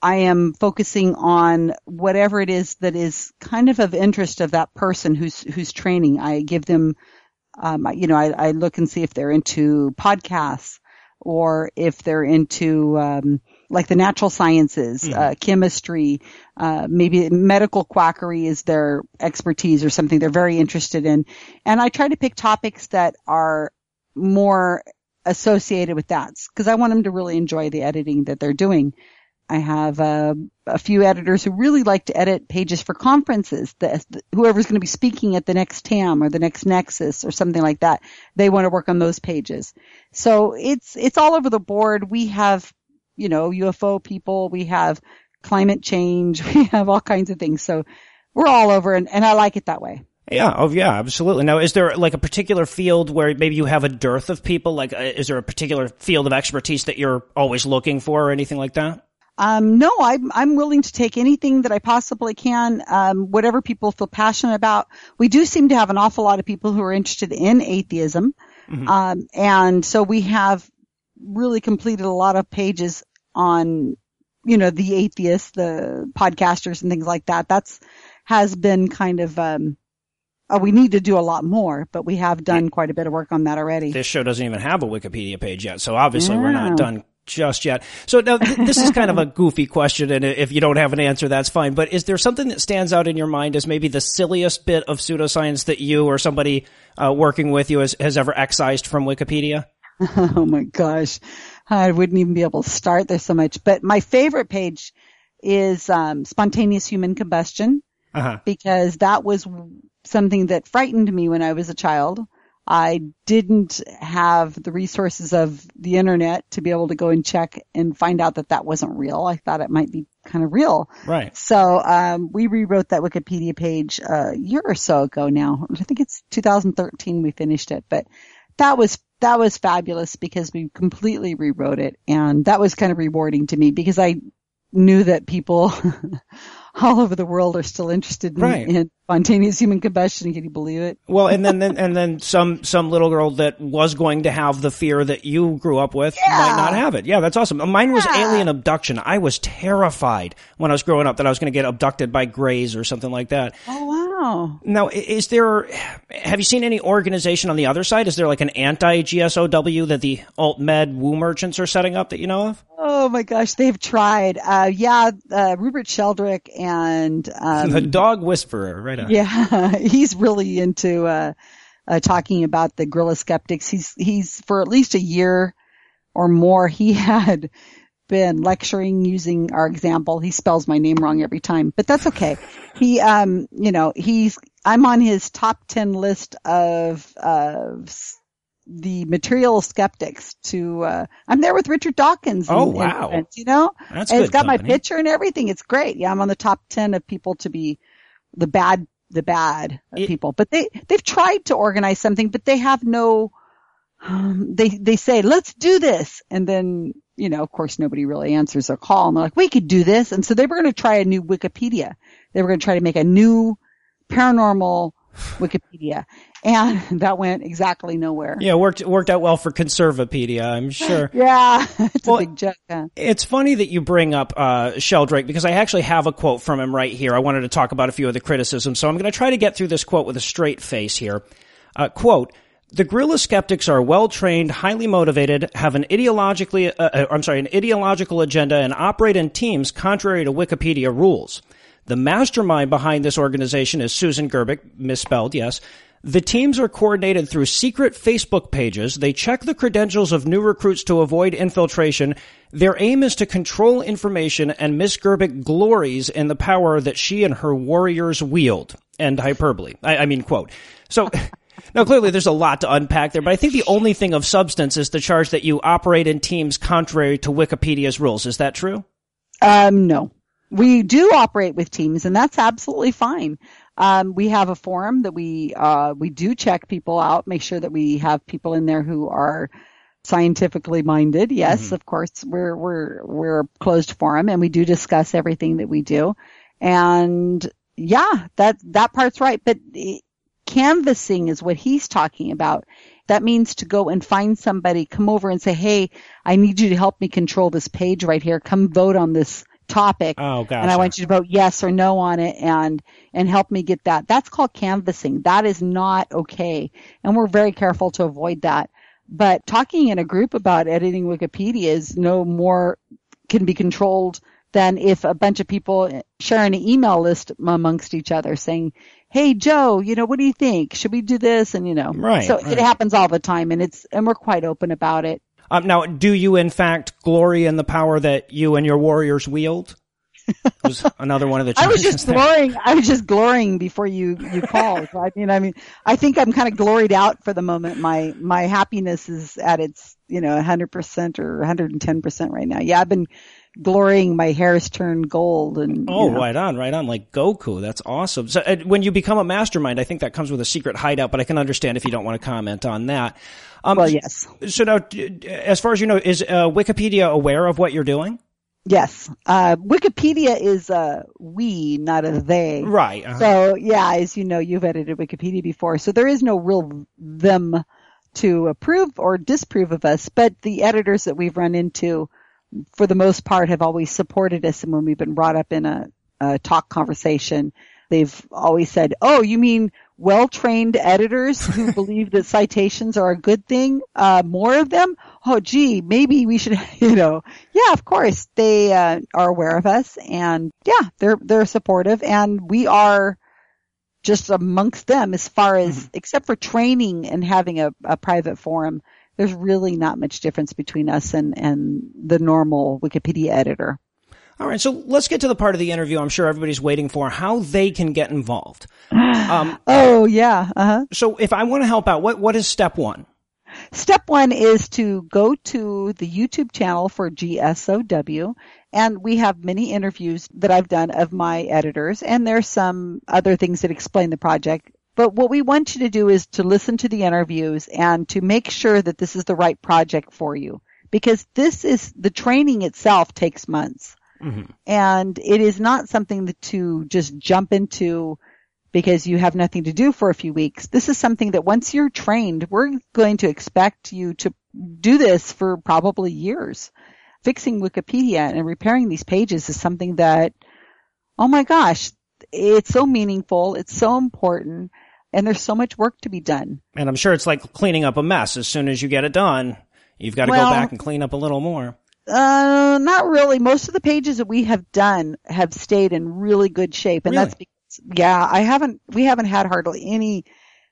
I am focusing on whatever it is that is kind of of interest of that person who's who's training. I give them, um, you know, I, I look and see if they're into podcasts or if they're into um, like the natural sciences, mm-hmm. uh, chemistry, uh, maybe medical quackery is their expertise or something they're very interested in. And I try to pick topics that are more associated with that because I want them to really enjoy the editing that they're doing. I have uh, a few editors who really like to edit pages for conferences. The, whoever's going to be speaking at the next TAM or the next NECSS or something like that, they want to work on those pages. So it's it's all over the board. We have, you know, UFO people. We have climate change. We have all kinds of things. So we're all over, and, and I like it that way. Yeah, oh yeah, absolutely. Now, is there like a particular field where maybe you have a dearth of people? Like, uh, is there a particular field of expertise that you're always looking for, or anything like that? Um, no, I'm, I'm willing to take anything that I possibly can, um, whatever people feel passionate about. We do seem to have an awful lot of people who are interested in atheism. Mm-hmm. Um, and so we have really completed a lot of pages on, you know, the atheists, the podcasters and things like that. That's, has been kind of, um, Oh, we need to do a lot more, but we have done quite a bit of work on that already. This show doesn't even have a Wikipedia page yet, so obviously yeah. we're not done just yet. So now th- this is kind of a goofy question, and if you don't have an answer, that's fine. But is there something that stands out in your mind as maybe the silliest bit of pseudoscience that you or somebody uh, working with you has, has ever excised from Wikipedia? Oh my gosh, I wouldn't even be able to start there so much. But my favorite page is um, spontaneous human combustion uh-huh. because that was something that frightened me when I was a child. I didn't have the resources of the internet to be able to go and check and find out that that wasn't real. I thought it might be kind of real. Right. So, um, we rewrote that Wikipedia page a year or so ago now. I think it's 2013 we finished it, but that was, that was fabulous because we completely rewrote it and that was kind of rewarding to me because I knew that people all over the world are still interested in, right. in spontaneous human combustion. Can you believe it? Well, and then, then, and then some some little girl that was going to have the fear that you grew up with yeah. might not have it. Yeah, that's awesome. Uh, mine was yeah. alien abduction. I was terrified when I was growing up that I was going to get abducted by Greys or something like that. Oh wow! Now, is there? Have you seen any organization on the other side? Is there like an anti GSOW that the alt med woo merchants are setting up that you know of? Oh my gosh, they've tried. Uh, yeah, uh, Rupert Sheldrake and um, the dog whisperer, right? On. Yeah, he's really into uh, uh, talking about the guerrilla skeptics. He's he's for at least a year or more. He had been lecturing using our example. He spells my name wrong every time, but that's okay. He, um, you know, he's I'm on his top ten list of of the material skeptics to uh I'm there with Richard Dawkins. Oh wow. Events, you know? That's and it's got company. my picture and everything. It's great. Yeah, I'm on the top 10 of people to be the bad the bad it, people. But they they've tried to organize something but they have no um, they they say, "Let's do this." And then, you know, of course nobody really answers their call and they're like, "We could do this." And so they were going to try a new Wikipedia. They were going to try to make a new paranormal Wikipedia and that went exactly nowhere. Yeah, worked worked out well for Conservapedia, I'm sure. yeah, it's well, a big joke. Huh? It's funny that you bring up uh, Sheldrake because I actually have a quote from him right here. I wanted to talk about a few of the criticisms, so I'm going to try to get through this quote with a straight face here. Uh, quote. The guerrilla skeptics are well trained, highly motivated, have an ideologically, uh, uh, I'm sorry, an ideological agenda, and operate in teams contrary to Wikipedia rules. The mastermind behind this organization is Susan Gerbic, misspelled, yes, the teams are coordinated through secret Facebook pages. They check the credentials of new recruits to avoid infiltration. Their aim is to control information and Miss Gerbic glories in the power that she and her warriors wield. End hyperbole. I, I mean, quote. So, now clearly there's a lot to unpack there, but I think the only thing of substance is the charge that you operate in teams contrary to Wikipedia's rules. Is that true? Um, no. We do operate with teams and that's absolutely fine. Um, we have a forum that we uh, we do check people out, make sure that we have people in there who are scientifically minded. Yes, mm-hmm. of course, we're we're we're a closed forum, and we do discuss everything that we do. And yeah, that that part's right. But canvassing is what he's talking about. That means to go and find somebody, come over and say, "Hey, I need you to help me control this page right here. Come vote on this topic. Oh, gotcha. And I want you to vote yes or no on it and, and help me get that. That's called canvassing. That is not okay. And we're very careful to avoid that. But talking in a group about editing Wikipedia is no more, can be controlled than if a bunch of people share an email list amongst each other saying, Hey Joe, you know, what do you think? Should we do this? And you know, right. So right. it happens all the time and it's, and we're quite open about it. Um, now, do you in fact glory in the power that you and your warriors wield? was another one of the. I was just there. glorying. I was just glorying before you you called. I mean, I mean, I think I'm kind of gloried out for the moment. My my happiness is at its you know 100 percent or 110 percent right now. Yeah, I've been glorying my hair's turned gold and oh you know. right on right on like goku that's awesome so uh, when you become a mastermind i think that comes with a secret hideout but i can understand if you don't want to comment on that um, well yes so now as far as you know is uh, wikipedia aware of what you're doing Yes. Uh, Wikipedia is a we, not a they. Right. Uh-huh. So yeah, as you know, you've edited Wikipedia before. So there is no real them to approve or disapprove of us, but the editors that we've run into for the most part have always supported us and when we've been brought up in a, a talk conversation, they've always said, Oh, you mean well-trained editors who believe that citations are a good thing? Uh, more of them? Oh, gee, maybe we should, you know, yeah, of course they, uh, are aware of us and yeah, they're, they're supportive and we are just amongst them as far as, mm-hmm. except for training and having a, a private forum there's really not much difference between us and, and the normal Wikipedia editor. All right, so let's get to the part of the interview I'm sure everybody's waiting for, how they can get involved. Um, oh, yeah. Uh-huh. So if I want to help out, what, what is step one? Step one is to go to the YouTube channel for GSOW, and we have many interviews that I've done of my editors, and there's some other things that explain the project. But what we want you to do is to listen to the interviews and to make sure that this is the right project for you. Because this is, the training itself takes months. Mm-hmm. And it is not something that to just jump into because you have nothing to do for a few weeks. This is something that once you're trained, we're going to expect you to do this for probably years. Fixing Wikipedia and repairing these pages is something that, oh my gosh, it's so meaningful. It's so important and there's so much work to be done. And I'm sure it's like cleaning up a mess. As soon as you get it done, you've got to well, go back and clean up a little more. Uh, not really. Most of the pages that we have done have stayed in really good shape, and really? that's because yeah, I haven't we haven't had hardly any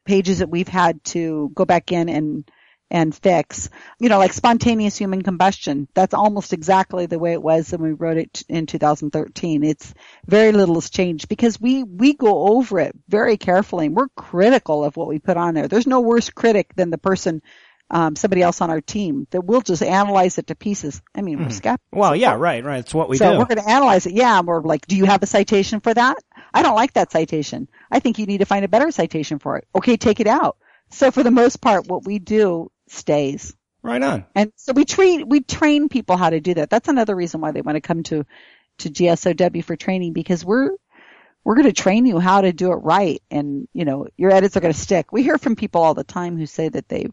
pages that we've had to go back in and and fix. You know, like spontaneous human combustion. That's almost exactly the way it was when we wrote it in 2013. It's very little has changed because we, we go over it very carefully and we're critical of what we put on there. There's no worse critic than the person um, somebody else on our team that we'll just analyze it to pieces. I mean, we're skeptical. Well, yeah, right, right. It's what we so do. So we're going to analyze it. Yeah, we're like, do you have a citation for that? I don't like that citation. I think you need to find a better citation for it. Okay, take it out. So for the most part, what we do stays. Right on. And so we train we train people how to do that. That's another reason why they want to come to to GSOW for training because we're we're going to train you how to do it right and you know your edits are going to stick. We hear from people all the time who say that they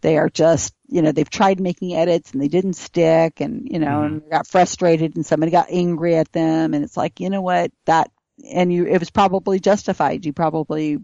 they are just you know they've tried making edits and they didn't stick and you know mm. and got frustrated and somebody got angry at them and it's like you know what that and you it was probably justified. You probably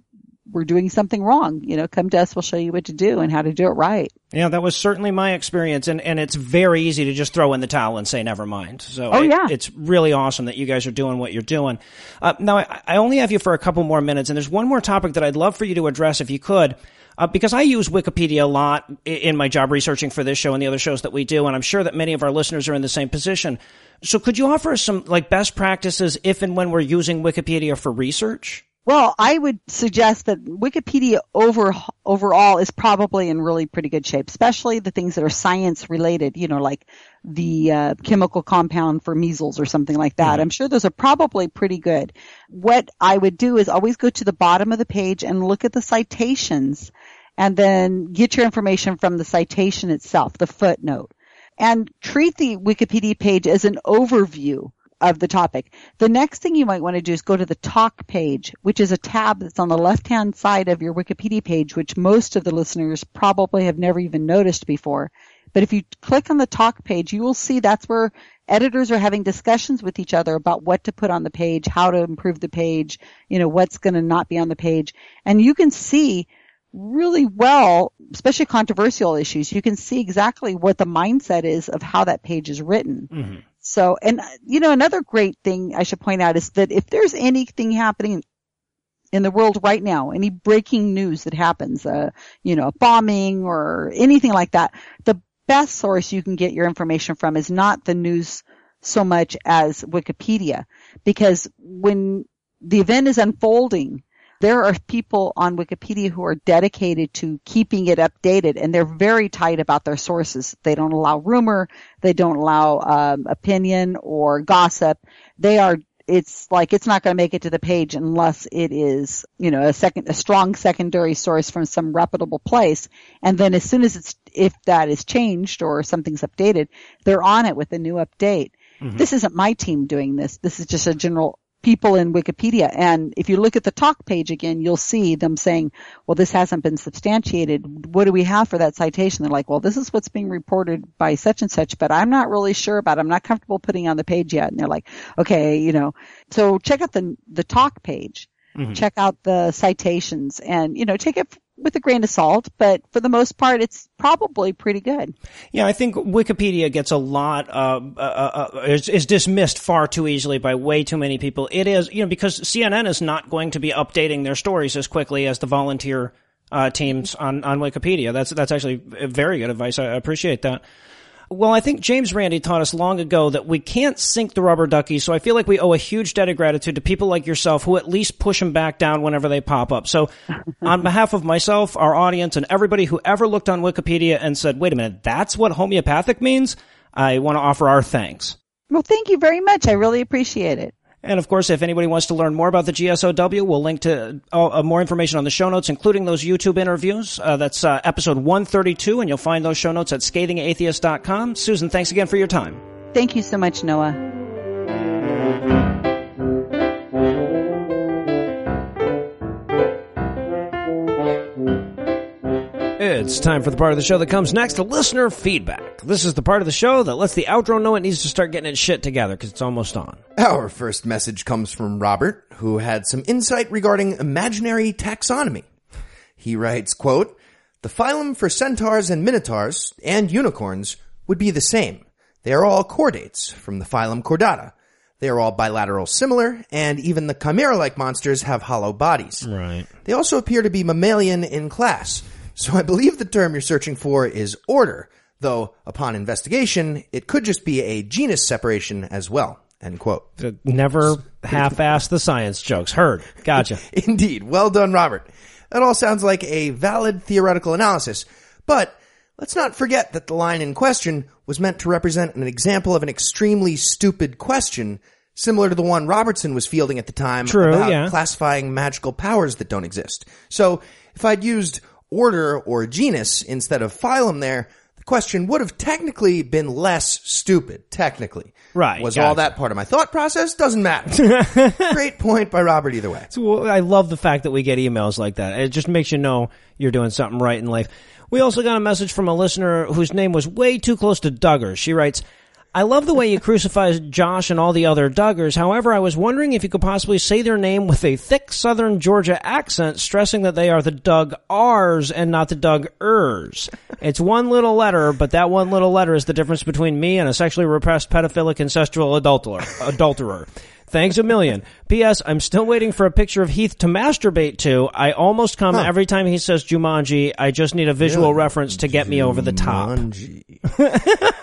we're doing something wrong. You know, come to us, we'll show you what to do and how to do it right. Yeah, that was certainly my experience, and, and it's very easy to just throw in the towel and say never mind. So oh, it, yeah. it's really awesome that you guys are doing what you're doing. Uh, now, I, I only have you for a couple more minutes, and there's one more topic that I'd love for you to address if you could. Uh, because I use Wikipedia a lot in my job researching for this show and the other shows that we do, and I'm sure that many of our listeners are in the same position. So could you offer us some like best practices if and when we're using Wikipedia for research? Well, I would suggest that Wikipedia over, overall is probably in really pretty good shape, especially the things that are science related, you know, like the uh, chemical compound for measles or something like that. Mm-hmm. I'm sure those are probably pretty good. What I would do is always go to the bottom of the page and look at the citations and then get your information from the citation itself, the footnote. And treat the Wikipedia page as an overview of the topic. The next thing you might want to do is go to the talk page, which is a tab that's on the left hand side of your Wikipedia page, which most of the listeners probably have never even noticed before. But if you click on the talk page, you will see that's where editors are having discussions with each other about what to put on the page, how to improve the page, you know, what's going to not be on the page. And you can see really well, especially controversial issues, you can see exactly what the mindset is of how that page is written. Mm-hmm. So, and you know, another great thing I should point out is that if there's anything happening in the world right now, any breaking news that happens, uh, you know, a bombing or anything like that, the best source you can get your information from is not the news so much as Wikipedia. Because when the event is unfolding, there are people on Wikipedia who are dedicated to keeping it updated and they're very tight about their sources. They don't allow rumor. They don't allow um, opinion or gossip. They are it's like it's not going to make it to the page unless it is, you know, a second, a strong secondary source from some reputable place. And then as soon as it's, if that is changed or something's updated, they're on it with a new update. Mm-hmm. This isn't my team doing this. This is just a general people in Wikipedia. And if you look at the talk page again, you'll see them saying, well, this hasn't been substantiated. What do we have for that citation? They're like, well, this is what's being reported by such and such, but I'm not really sure about it. I'm not comfortable putting on the page yet. And they're like, okay, you know, so check out the, the talk page. Mm-hmm. Check out the citations and, you know, take it with a grain of salt, but for the most part, it's probably pretty good. Yeah, I think Wikipedia gets a lot, uh, uh, uh, is, is, dismissed far too easily by way too many people. It is, you know, because CNN is not going to be updating their stories as quickly as the volunteer uh, teams on, on Wikipedia. That's, that's actually very good advice. I appreciate that. Well, I think James Randi taught us long ago that we can't sink the rubber ducky, so I feel like we owe a huge debt of gratitude to people like yourself who at least push them back down whenever they pop up. So, on behalf of myself, our audience, and everybody who ever looked on Wikipedia and said, wait a minute, that's what homeopathic means, I want to offer our thanks. Well, thank you very much. I really appreciate it. And of course, if anybody wants to learn more about the GSOW, we'll link to uh, more information on the show notes, including those YouTube interviews. Uh, that's uh, episode 132, and you'll find those show notes at scathingatheist.com. Susan, thanks again for your time. Thank you so much, Noah. It's time for the part of the show that comes next, listener feedback. This is the part of the show that lets the outro know it needs to start getting its shit together because it's almost on. Our first message comes from Robert, who had some insight regarding imaginary taxonomy. He writes, quote, the phylum for centaurs and minotaurs and unicorns would be the same. They are all chordates from the phylum Chordata. They are all bilateral similar, and even the chimera-like monsters have hollow bodies. Right. They also appear to be mammalian in class, so I believe the term you're searching for is order, though upon investigation, it could just be a genus separation as well. End quote. Never half-ass the science jokes. Heard. Gotcha. Indeed. Well done, Robert. That all sounds like a valid theoretical analysis, but let's not forget that the line in question was meant to represent an example of an extremely stupid question similar to the one Robertson was fielding at the time True, about yeah. classifying magical powers that don't exist. So if I'd used order or genus instead of phylum there, the question would have technically been less stupid, technically. Right. Was gotcha. all that part of my thought process? Doesn't matter. Great point by Robert either way. So, I love the fact that we get emails like that. It just makes you know you're doing something right in life. We also got a message from a listener whose name was way too close to Duggar. She writes, I love the way you crucify Josh and all the other Duggars. However, I was wondering if you could possibly say their name with a thick Southern Georgia accent, stressing that they are the Doug R's and not the Doug Ers. It's one little letter, but that one little letter is the difference between me and a sexually repressed pedophilic incestual adulterer. adulterer. Thanks a million. P.S. I'm still waiting for a picture of Heath to masturbate to. I almost come huh. every time he says Jumanji. I just need a visual really? reference to get Jumanji. me over the top.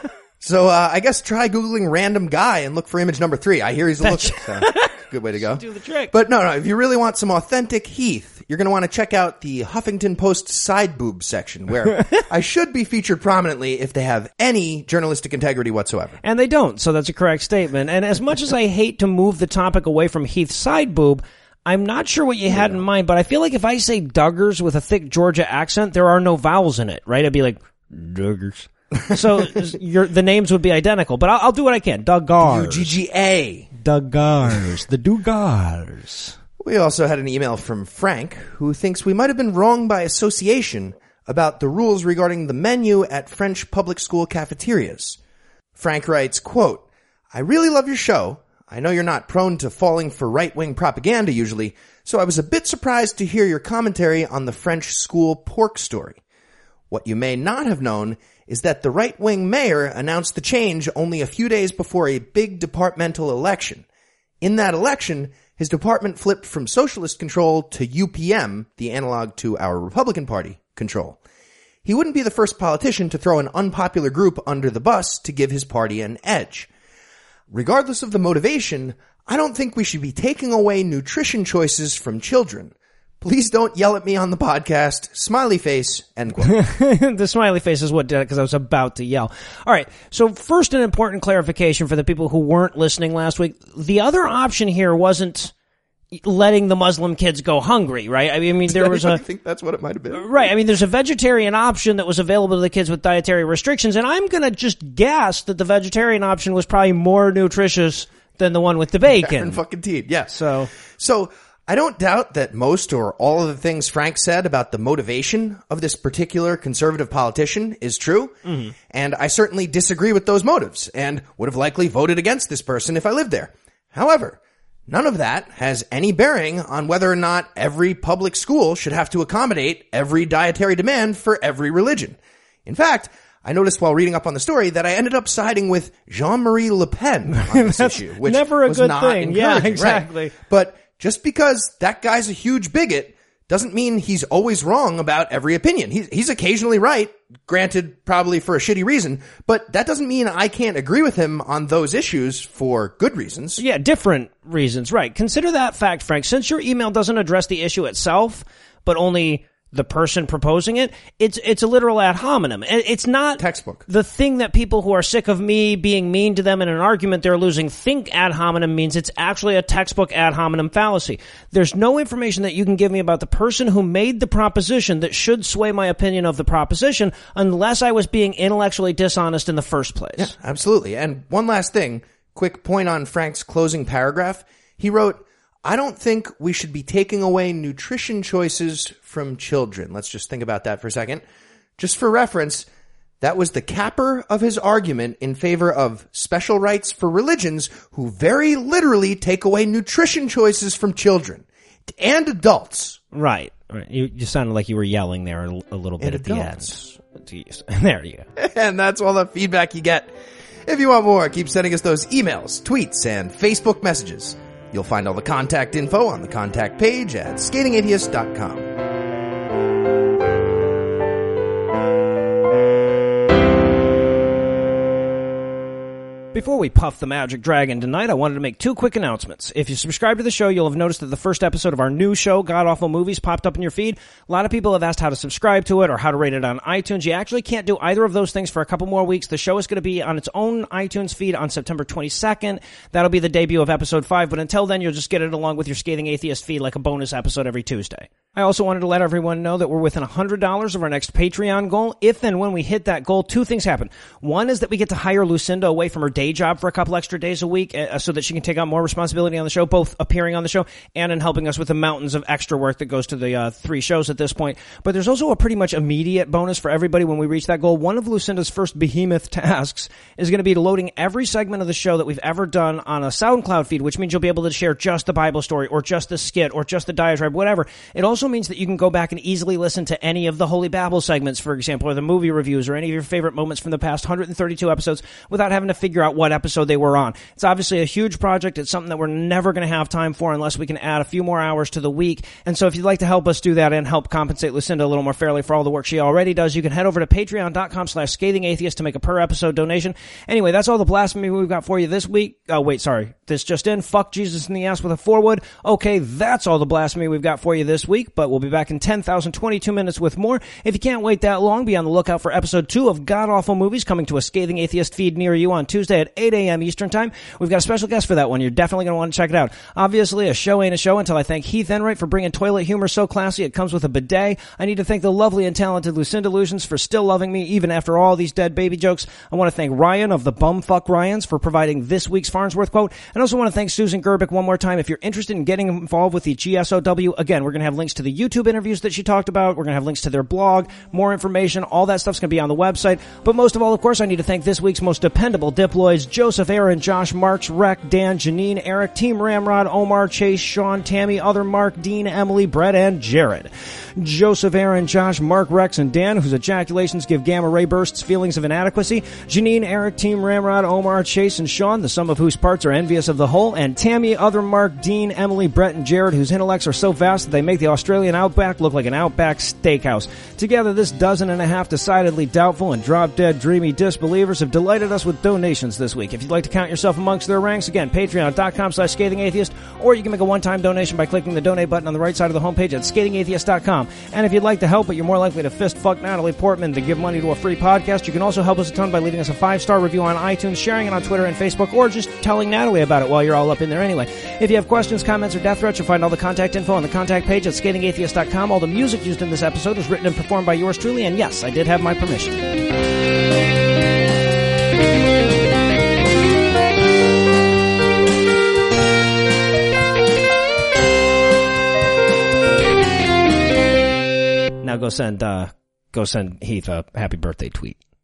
So uh, I guess try googling random guy and look for image number three. I hear he's a look. So, good way to go. Do the trick. But no, no. If you really want some authentic Heath, you're going to want to check out the Huffington Post side boob section, where I should be featured prominently if they have any journalistic integrity whatsoever. And they don't, so that's a correct statement. And as much as I hate to move the topic away from Heath's side boob. I'm not sure what you had in mind, but I feel like if I say Duggars with a thick Georgia accent, there are no vowels in it, right? I'd be like, Duggars so your the names would be identical, but I'll, I'll do what I can. Duggars. U-G-G-A. Duggars. the Duggars. We also had an email from Frank, who thinks we might have been wrong by association about the rules regarding the menu at French public school cafeterias. Frank writes, quote, I really love your show. I know you're not prone to falling for right-wing propaganda usually, so I was a bit surprised to hear your commentary on the French school pork story. What you may not have known is that the right-wing mayor announced the change only a few days before a big departmental election. In that election, his department flipped from socialist control to UPM, the analog to our Republican Party, control. He wouldn't be the first politician to throw an unpopular group under the bus to give his party an edge. Regardless of the motivation, I don't think we should be taking away nutrition choices from children. Please don't yell at me on the podcast. Smiley face. End quote. the smiley face is what did it because I was about to yell. All right. So first, an important clarification for the people who weren't listening last week. The other option here wasn't letting the Muslim kids go hungry, right? I mean, there was a. I think that's what it might have been. Right. I mean, there's a vegetarian option that was available to the kids with dietary restrictions, and I'm going to just guess that the vegetarian option was probably more nutritious than the one with the bacon. And fucking teed. Yes. So, so I don't doubt that most or all of the things Frank said about the motivation of this particular conservative politician is true. Mm-hmm. And I certainly disagree with those motives and would have likely voted against this person if I lived there. However, none of that has any bearing on whether or not every public school should have to accommodate every dietary demand for every religion. In fact, I noticed while reading up on the story that I ended up siding with Jean-Marie Le Pen on this issue, which never a was good not thing. Yeah, encouraging, right? exactly. But just because that guy's a huge bigot doesn't mean he's always wrong about every opinion. He's, he's occasionally right, granted probably for a shitty reason, but that doesn't mean I can't agree with him on those issues for good reasons. Yeah, different reasons, right. Consider that fact, Frank. Since your email doesn't address the issue itself, but only the person proposing it, it's it's a literal ad hominem. It's not textbook. The thing that people who are sick of me being mean to them in an argument they're losing think ad hominem means it's actually a textbook ad hominem fallacy. There's no information that you can give me about the person who made the proposition that should sway my opinion of the proposition unless I was being intellectually dishonest in the first place. Yeah, absolutely. And one last thing, quick point on Frank's closing paragraph. He wrote, I don't think we should be taking away nutrition choices from children. Let's just think about that for a second. Just for reference, that was the capper of his argument in favor of special rights for religions who very literally take away nutrition choices from children and adults. Right. right. You, just sounded like you were yelling there a, a little bit And at adults. the end. Jeez. There you go. and that's all the feedback you get. If you want more, keep sending us those emails, tweets, and Facebook messages. You'll find all the contact info on the contact page at scathingatheist.com. Before we puff the magic dragon tonight, I wanted to make two quick announcements. If you subscribe to the show, you'll have noticed that the first episode of our new show, God Awful Movies, popped up in your feed. A lot of people have asked how to subscribe to it or how to rate it on iTunes. You actually can't do either of those things for a couple more weeks. The show is going to be on its own iTunes feed on September 22nd. That'll be the debut of episode 5, but until then, you'll just get it along with your Scathing Atheist feed like a bonus episode every Tuesday. I also wanted to let everyone know that we're within $100 of our next Patreon goal. If and when we hit that goal, two things happen. One is that we get to hire Lucinda away from her day job for a couple extra days a week uh, so that she can take on more responsibility on the show, both appearing on the show and in helping us with the mountains of extra work that goes to the uh, three shows at this point. But there's also a pretty much immediate bonus for everybody when we reach that goal. One of Lucinda's first behemoth tasks is going to be loading every segment of the show that we've ever done on a SoundCloud feed, which means you'll be able to share just the Bible story or just the skit or just the diatribe, whatever. It also means that you can go back and easily listen to any of the Holy Babble segments, for example, or the movie reviews or any of your favorite moments from the past 132 episodes without having to figure out what episode they were on. It's obviously a huge project. It's something that we're never going to have time for unless we can add a few more hours to the week. And so if you'd like to help us do that and help compensate Lucinda a little more fairly for all the work she already does, you can head over to patreon.com slash scathing atheist to make a per episode donation. Anyway, that's all the blasphemy we've got for you this week. Oh, wait, sorry. This just in. Fuck Jesus in the ass with a forward. Okay, that's all the blasphemy we've got for you this week, but we'll be back in 10,022 minutes with more. If you can't wait that long, be on the lookout for episode two of God Awful Movies coming to a scathing atheist feed near you on Tuesday at 8 a.m. Eastern Time. We've got a special guest for that one. You're definitely going to want to check it out. Obviously, a show ain't a show until I thank Heath Enright for bringing toilet humor so classy it comes with a bidet. I need to thank the lovely and talented Lucinda Lugeons for still loving me even after all these dead baby jokes. I want to thank Ryan of the Bumfuck Ryans for providing this week's Farnsworth quote. And also want to thank Susan Gerbic one more time. If you're interested in getting involved with the GSOW, again, we're going to have links to the YouTube interviews that she talked about. We're going to have links to their blog, more information. All that stuff's going to be on the website. But most of all, of course, I need to thank this week's most dependable diploid, boys Joseph, Aaron, Josh, Marks, Rec, Dan, Janine, Eric, Team Ramrod, Omar, Chase, Sean, Tammy, Other Mark, Dean, Emily, Brett, and Jared. Joseph, Aaron, Josh, Mark, Rex, and Dan, whose ejaculations give gamma ray bursts feelings of inadequacy. Janine, Eric, Team Ramrod, Omar, Chase, and Sean, the sum of whose parts are envious of the whole. And Tammy, Other Mark, Dean, Emily, Brett, and Jared, whose intellects are so vast that they make the Australian outback look like an outback steakhouse. Together, this dozen and a half decidedly doubtful and drop dead dreamy disbelievers have delighted us with donations this week. If you'd like to count yourself amongst their ranks, again, patreon.com slash scathing atheist, or you can make a one-time donation by clicking the donate button on the right side of the homepage at scathingatheist.com. And if you'd like to help, but you're more likely to fist fuck Natalie Portman than give money to a free podcast, you can also help us a ton by leaving us a five-star review on iTunes, sharing it on Twitter and Facebook, or just telling Natalie about it while you're all up in there anyway. If you have questions, comments, or death threats, you'll find all the contact info on the contact page at scathingatheist.com. All the music used in this episode was written and performed by yours truly, and yes, I did have my permission. Now go send uh, go send Heath a happy birthday tweet.